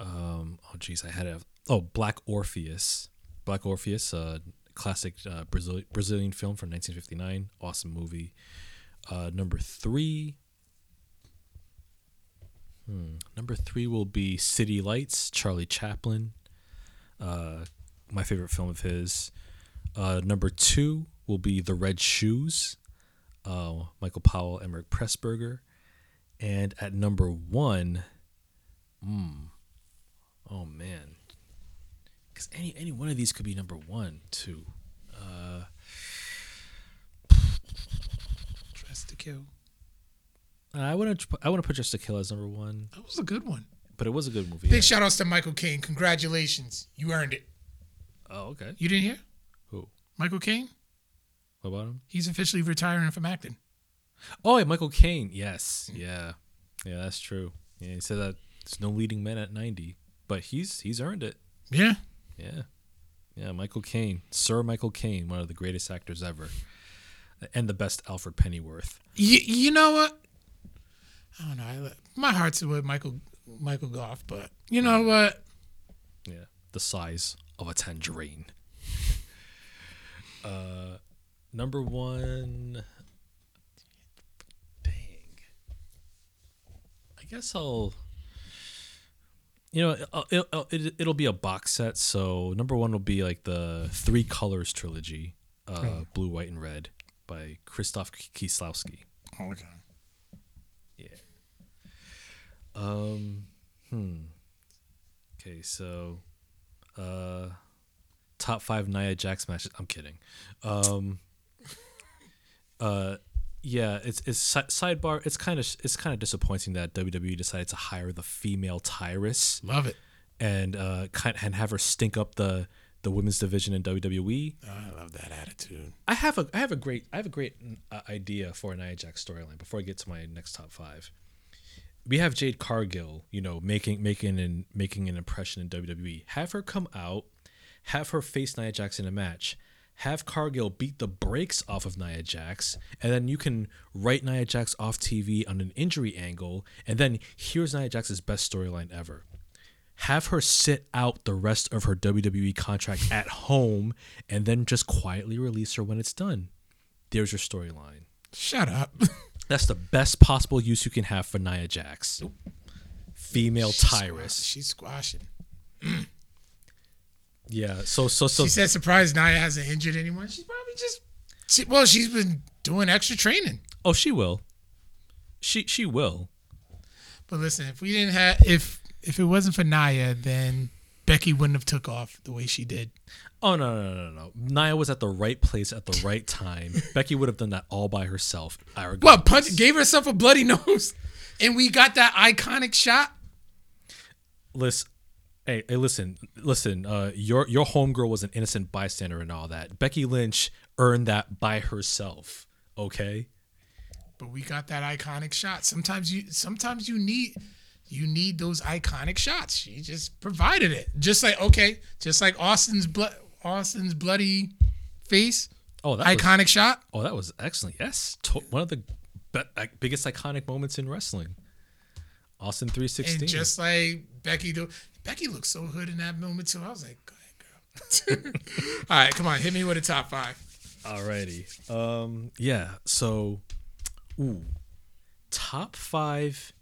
um, oh geez, I had a oh Black Orpheus, Black Orpheus, uh, classic uh, Brazil- Brazilian film from 1959, awesome movie. Uh, number three. Hmm. Number three will be City Lights, Charlie Chaplin uh, my favorite film of his. Uh, number two will be The Red Shoes, uh, Michael Powell, Emeric Pressburger. And at number one, mm, oh man, because any any one of these could be number one too. Uh, Dress to Kill. I wouldn't I wouldn't put Just to Kill as number one, That was a good one. but it was a good movie. Big yeah. shout outs to Michael Caine. Congratulations. You earned it. Oh okay. You didn't hear? Who? Michael Caine? What about him? He's officially retiring from acting. Oh, yeah, Michael Caine. Yes, yeah, yeah, that's true. Yeah, he said that there's no leading man at ninety, but he's he's earned it. Yeah. Yeah, yeah, Michael Caine, Sir Michael Caine, one of the greatest actors ever, and the best Alfred Pennyworth. You, you know what? I don't know. I, my heart's with Michael Michael Gough, but you know what? Yeah, the size of a tangerine. (laughs) uh, number one. Dang. I guess I'll. You know, it'll, it'll, it, it'll be a box set. So number one will be like the Three Colors trilogy, uh, blue, white, and red by Krzysztof Kieslowski. Okay. Yeah. Um, hmm. Okay, so, uh, top five Nia Jax matches. I'm kidding. Um, (laughs) uh, yeah, it's it's sidebar. It's kind of it's kind of disappointing that WWE decided to hire the female Tyrus Love it. and uh and have her stink up the the women's division in WWE. Oh, I love that attitude. I have a I have a great I have a great uh, idea for a Nia Jax storyline before I get to my next top five. We have Jade Cargill, you know, making making and making an impression in WWE. Have her come out, have her face Nia Jax in a match. Have Cargill beat the brakes off of Nia Jax, and then you can write Nia Jax off TV on an injury angle, and then here's Nia Jax's best storyline ever have her sit out the rest of her WWE contract at home and then just quietly release her when it's done. There's your storyline. Shut up. (laughs) That's the best possible use you can have for Nia Jax. Female Tyrus. She's squashing. (clears throat) Yeah. So so so She said surprised Nia hasn't injured anyone. She's probably just she, well, she's been doing extra training. oh she will. She she will. But listen, if we didn't have if if it wasn't for Nia, then Becky wouldn't have took off the way she did. Oh no no no no. Nia was at the right place at the right time. (laughs) Becky would have done that all by herself. Irregardless. What punch gave herself a bloody (laughs) nose, and we got that iconic shot. listen hey, hey listen listen uh your your homegirl was an innocent bystander and all that becky lynch earned that by herself okay But we got that iconic shot. Sometimes you sometimes you need you need those iconic shots. She just provided it. Just like okay, just like Austin's blood Austin's bloody face. oh that was, Iconic shot. oh that was excellent yes to- one of the be- biggest iconic moments in wrestling austin 316 And just like Becky do Becky looked so good in that moment too. I was like, go ahead, girl. (laughs) All right, come on, hit me with a top five. Alrighty. Um yeah, so ooh. Top 5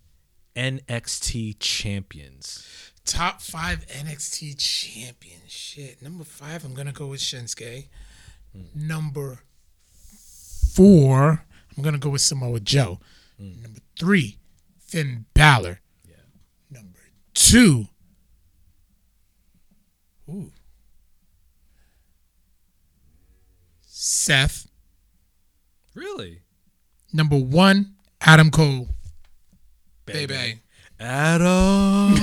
NXT champions. Top five NXT champions. Shit. Number five, I'm gonna go with Shinsuke. Number four, I'm gonna go with Samoa Joe. Number three, Finn Balor. Yeah. Number two. Ooh. Seth. Really? Number one, Adam Cole. Baby. Adam.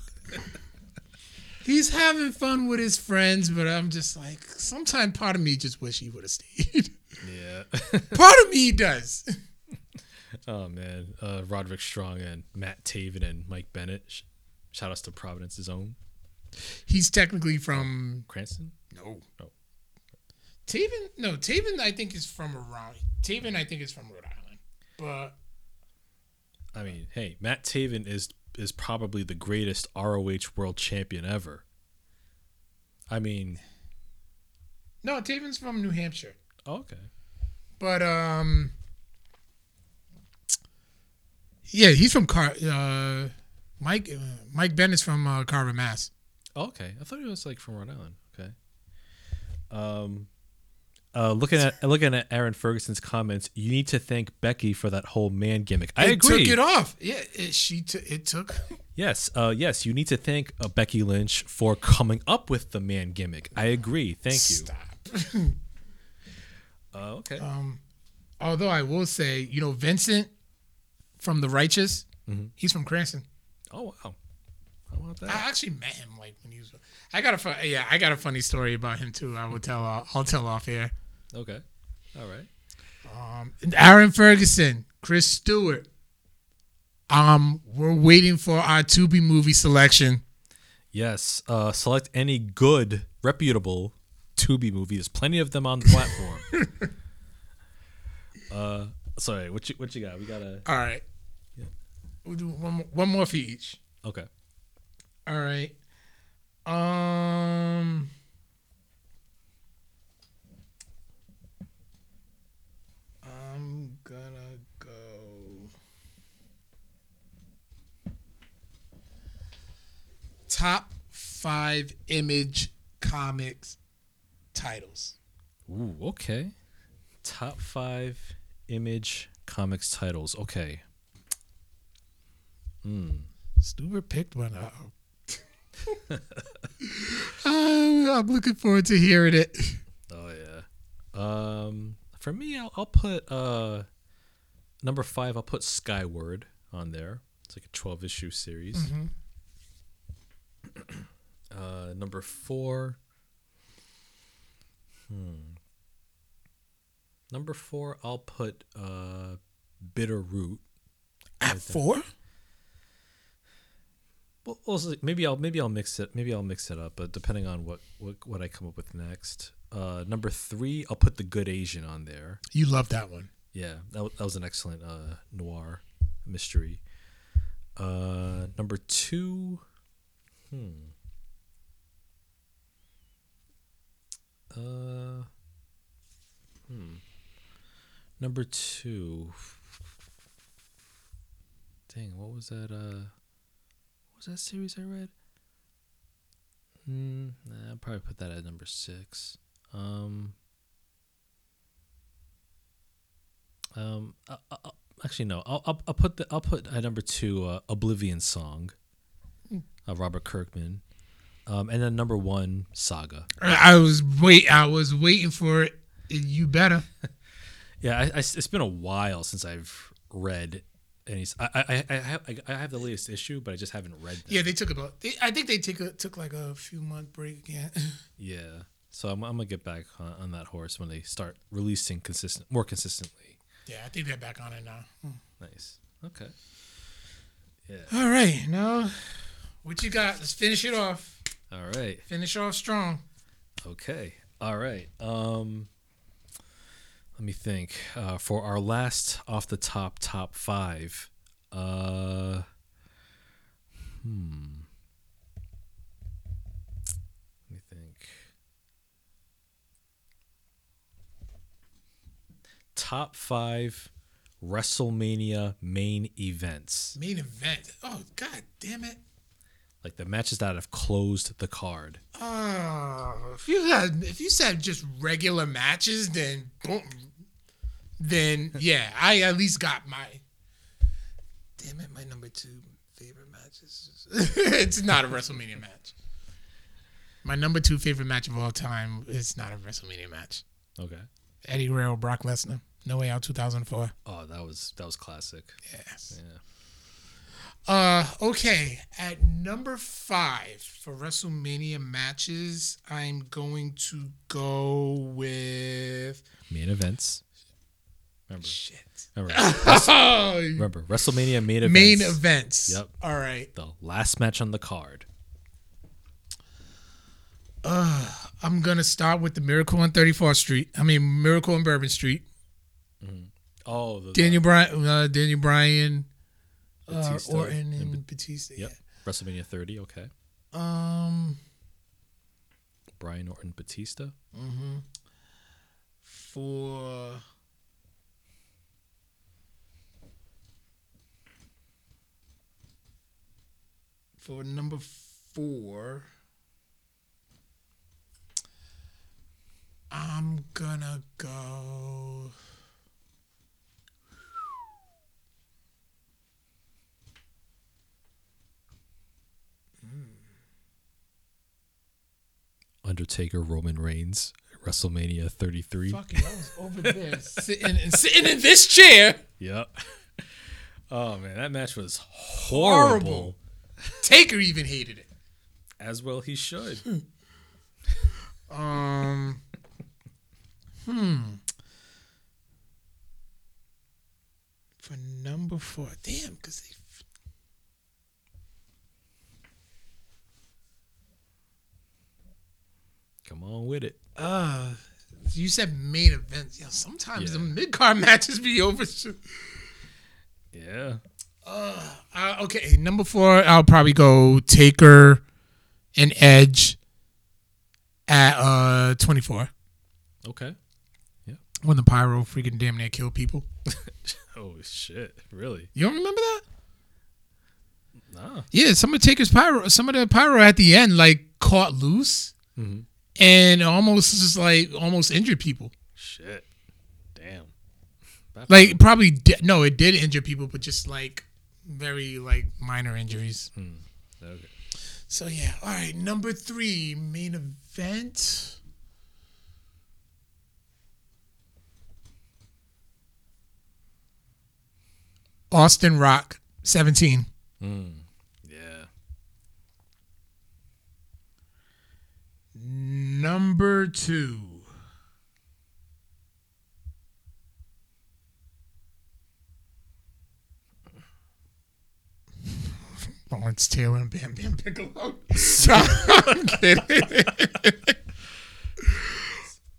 (laughs) He's having fun with his friends, but I'm just like, sometimes part of me just wish he would have stayed. yeah. (laughs) part of me does. (laughs) oh man, uh, Roderick Strong and Matt Taven and Mike Bennett. Shout outs to Providence's own He's technically from Cranston. no, No. Taven. No, Taven. I think is from around. Taven, I think is from Rhode Island, but I mean, hey, Matt Taven is is probably the greatest ROH world champion ever. I mean, no, Taven's from New Hampshire. oh, okay. But um, yeah, he's from Car. Uh, Mike uh, Mike Bennett's from uh, Carver, Mass. Oh, okay. I thought he was like from Rhode Island. Okay. Um, uh, looking at looking at Aaron Ferguson's comments, you need to thank Becky for that whole man gimmick. I it agree. Took it off. Yeah, it, she t- it took. (laughs) Yes, uh, yes, you need to thank uh, Becky Lynch for coming up with the man gimmick. I agree. Thank you. Stop. (laughs) Uh, okay. Um, although I will say, you know, Vincent from The Righteous, Mhm. he's from Cranston. oh wow. How about that? I actually met him like when he was. I got a fun, yeah, I got a funny story about him too. I will tell. Uh, I'll tell off here. okay. All right. Um, Aaron Ferguson, Chris Stewart. Um, we're waiting for our Tubi movie selection. Yes. Uh, select any good, reputable Tubi movie. There's plenty of them on the platform. (laughs) uh, sorry. What you what you got? We got a All right. Yeah. We'll do one more, one more for each. okay. All right. Um. I'm gonna go. Top five image comics titles. Ooh, okay. Top five image comics titles. Okay. Hmm. Stuber picked one up. I'm, (laughs) I'm looking forward to hearing it. Oh yeah. Um, for me, I'll, I'll put uh number five. I'll put Skyward on there. It's like a twelve issue series. Mhm. (clears throat) Uh, number four. Hmm. Number four, I'll put uh, Bitter Root. At four? Well, also, maybe I'll maybe I'll mix it. Maybe I'll mix it up, but depending on what what, what I come up with next. Uh, number three, I'll put the Good Asian on there. You love that one. Yeah, that, wa- that was an excellent uh, noir mystery. Uh, number two, hmm. Uh, hmm. Number two. Dang, what was that? Uh, was that series I read? Hmm. Nah, I'll probably put that at number six. Um. Um. Uh, uh, uh, actually, no. I'll, I'll I'll put the I'll put at number two uh, Oblivion Song, uh, Robert Kirkman, um, and then number one Saga. I was wait. I was waiting for it. You better. (laughs) Yeah, I, I- it's been a while since I've read any. I I I have I have the latest issue, but I just haven't read. Them. Yeah, they took about. They, I think they took a, took like a few month break. Yeah. (laughs) Yeah. So I'm, I'm gonna get back on, on that horse when they start releasing consistent, more consistently. Yeah, I think they're back on it now. Nice. Okay. Yeah. All right, now what you got? Let's finish it off. All right. Finish off strong. Okay. All right. Um let me think. Uh for our last off the top top 5. Uh hmm. Let me think. Top 5 WrestleMania main events. Main event. Oh god damn it. Like the matches that have closed the card. Oh, if you had if you said just regular matches, then boom, then yeah, I at least got my. Damn it, my number two. favorite matches. (laughs) it's not a WrestleMania match. My number two favorite match of all time is not a WrestleMania match. Okay. Eddie Guerrero, Brock Lesnar, No Way Out 2004. Oh, that was that was classic. Yes. Yeah. Uh, okay. At number five for WrestleMania matches, I'm going to go with Main events. Remember, shit. remember, (laughs) Oh, remember WrestleMania main events. main events. Yep. All right. The last match on the card. Uh, I'm gonna start with the Miracle on 34th Street. I mean Miracle on Bourbon Street. Oh, the, Daniel Bryan, uh, Daniel Bryan, uh, Orton, and and Batista. Yep. WrestleMania 30. Okay. Um, Bryan Orton, Batista. Mhm. For for number four, I'm gonna go. Hmm. Undertaker, Roman Reigns, WrestleMania 33. Fucking, I was over (laughs) there sitting and sitting in this chair. Yep. (laughs) Oh man, that match was horrible. Horrible. Taker even hated it. As well, he should. Um. Hmm. For number four, damn, because they. Come on with it. Uh, you said main events. Yeah, sometimes Yeah. the mid card (laughs) matches be over. Yeah. Uh, okay, number four, I'll probably go Taker and Edge at uh 24 Okay. Yeah. When the pyro freaking damn near killed people. (laughs) Oh shit! Really? You don't remember that? Nah. Yeah, some of Taker's pyro, some of the pyro at the end like caught loose Mhm. and almost just like almost injured people. Shit. Damn. That- Like probably di- no, it did injure people, but just like very like minor injuries. Hmm. Okay. So yeah, all right. Number three main event. Austin Rock, seventeen. Hmm. Yeah. Number two. Lawrence Taylor and Bam Bam Bigelow. (laughs) I'm kidding. (laughs)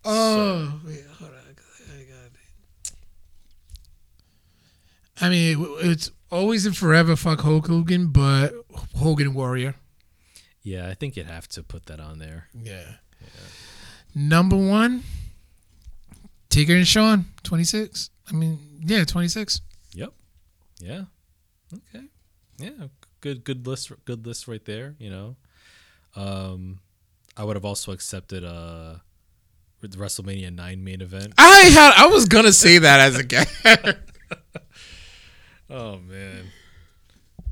oh, wait, hold on. I got- I mean, it's always and forever fuck Hulk Hogan, but Hogan Warrior. Yeah, I think you'd have to put that on there. Yeah. Number one, Taker and Shawn, 26. I mean, yeah, 26. Yep. Yeah. Okay. Yeah. Good. Good list. Good list right there. You know. Um, I would have also accepted uh, the WrestleMania nine main event. I had I was gonna say that as a guy. (laughs) (laughs) Oh man.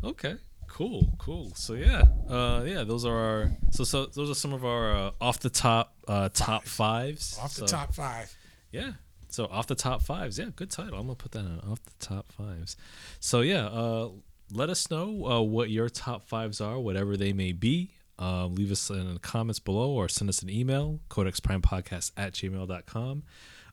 Okay. Cool. Cool. So yeah. Uh, yeah. Those are our. So so those are some of our uh, off the top uh, top fives. Off the So, top five. Yeah. So off the top fives, yeah, good title. I'm gonna put that on off the top fives. So yeah, uh, let us know uh, what your top fives are, whatever they may be. Uh, leave us in the comments below or send us an email, codexprimepodcast at gmail.com.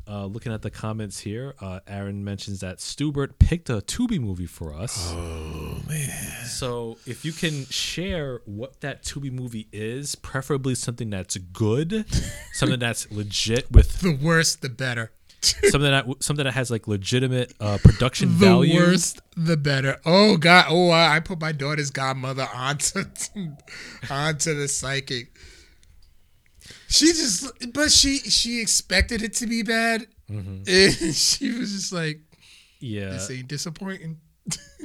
Uh, looking at the comments here, uh, Aaron mentions that Stubert picked a Tubi movie for us. Oh man. So if you can share what that Tubi movie is, preferably something that's good, (laughs) something that's legit with The worse the better. (laughs) something that something that has like legitimate uh, production The value. worst the better. Oh god. Oh, I I put my daughter's godmother onto (laughs) onto the psychic. She just, but she she expected it to be bad, (laughs) and she was just like, Yeah, "This ain't disappointing."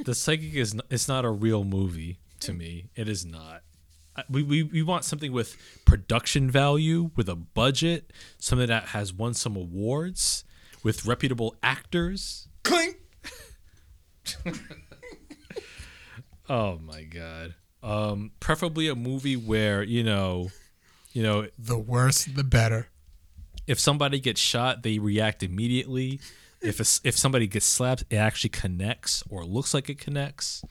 the psychic is n- it's not a real movie to me. It is not. We, we, we want something with production value, with a budget, something that has won some awards, with reputable actors. Clink. (laughs) Oh my god. Um, preferably a movie where you know, you know, The worse, the better. if somebody gets shot, they react immediately. If a, if somebody gets slapped, it actually connects or looks like it connects.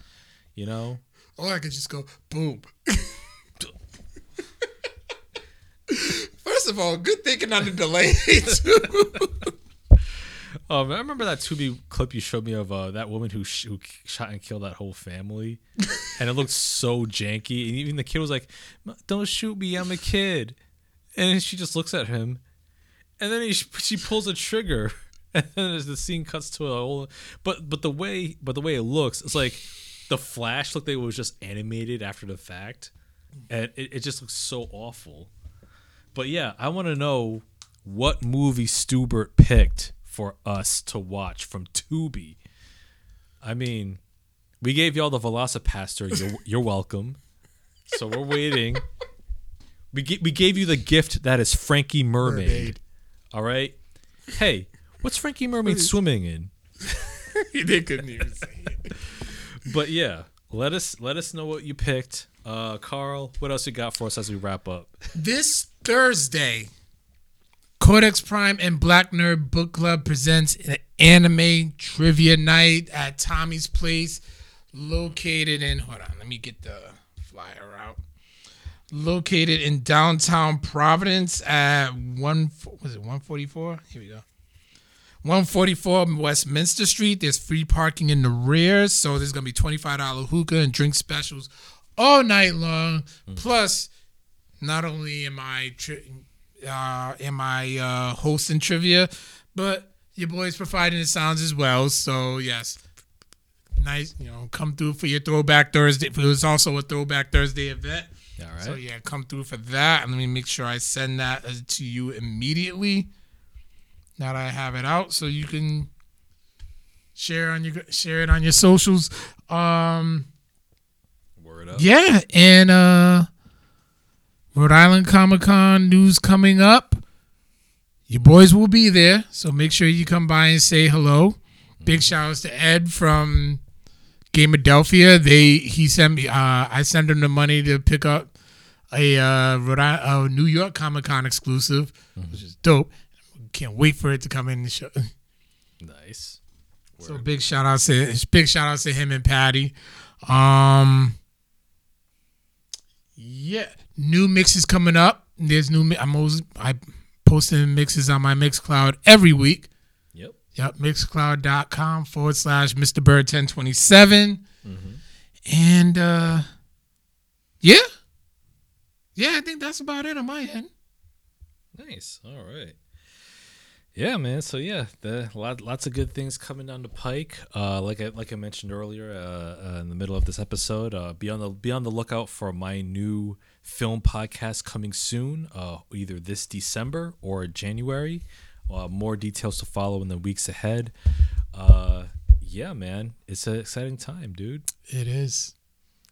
You know, Or I could just go boom. (laughs) First of all, good thinking on the delay. (laughs) too. Um, I remember that Tubi clip you showed me of uh, that woman who, sh- who shot and killed that whole family, (laughs) and it looked so janky. And even the kid was like, "Don't shoot me, I'm a kid," and she just looks at him, and then he, she pulls a trigger, (laughs) and then as the scene cuts to a whole. But but the way but the way it looks, it's like the flash looked like it was just animated after the fact, and it, it just looks so awful. But yeah, I want to know what movie Stubert picked for us to watch from Tubi. I mean, we gave y'all the VelociPastor. You're, (laughs) you're welcome. So we're waiting. We ga- we gave you the gift that is Frankie Mermaid. Mermaid. All right. Hey, what's Frankie Mermaid swimming in? (laughs) they couldn't even say it. (laughs) But yeah, let us let us know what you picked. Uh, Carl, what else you got for us as we wrap up? This Thursday, Codex Prime and Black Nerd Book Club presents an anime trivia night at Tommy's Place, located in. Hold on, let me get the flyer out. Located in downtown Providence at one. Was it one forty four? Here we go. 144 Westminster Street. There's free parking in the rear, so there's gonna be $25 hookah and drink specials all night long. Mm. Plus, not only am I tri- uh, am I uh, hosting trivia, but your boy's providing the sounds as well. So yes, nice. You know, come through for your Throwback Thursday. It was also a Throwback Thursday event. All right. So yeah, come through for that. And let me make sure I send that uh, to you immediately. Now that I have it out, so you can share on your share it on your socials. Um, Word up. yeah, and uh Rhode Island Comic Con news coming up. Your boys will be there, so make sure you come by and say hello. Big shout outs to Ed from Gameadelphia. They he sent me uh I sent him the money to pick up a uh Rhode Island, a New York Comic Con exclusive, which is dope. Can't wait for it to come in the show. Nice. So big shout outs to big shout outs to him and Patty. Um yeah, new mixes coming up. There's new I'm always I posting mixes on my Mixcloud every week. Yep. Yep, mixcloud.com forward slash Mr. Byrd 1027. And uh yeah. Yeah, I think that's about it on my end. Nice. All right. Yeah, man. So yeah, the lot, lots of good things coming down the pike. Uh, like I like I mentioned earlier, uh, uh, in the middle of this episode, uh, be on the be on the lookout for my new film podcast coming soon, uh, either this December or January. Uh, more details to follow in the weeks ahead. Uh, yeah, man, it's an exciting time, dude. It is.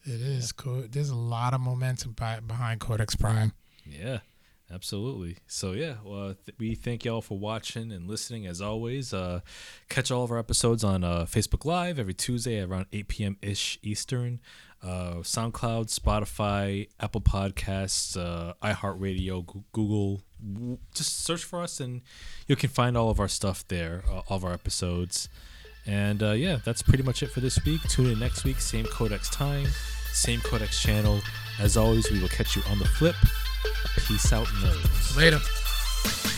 It is. Co- There's a lot of momentum by, behind Codex Prime. Yeah, absolutely. So yeah, well, th- we thank y'all for watching and listening. As always, uh, catch all of our episodes on uh, Facebook Live every Tuesday around 8 p.m. ish Eastern. Uh, SoundCloud, Spotify, Apple Podcasts, uh, iHeartRadio, Goo- Google. Just search for us and you can find all of our stuff there, uh, all of our episodes. And uh, yeah, that's pretty much it for this week. Tune in next week, same Codex time, same Codex channel. As always, we will catch you on the flip. Peace out, nerds. Later.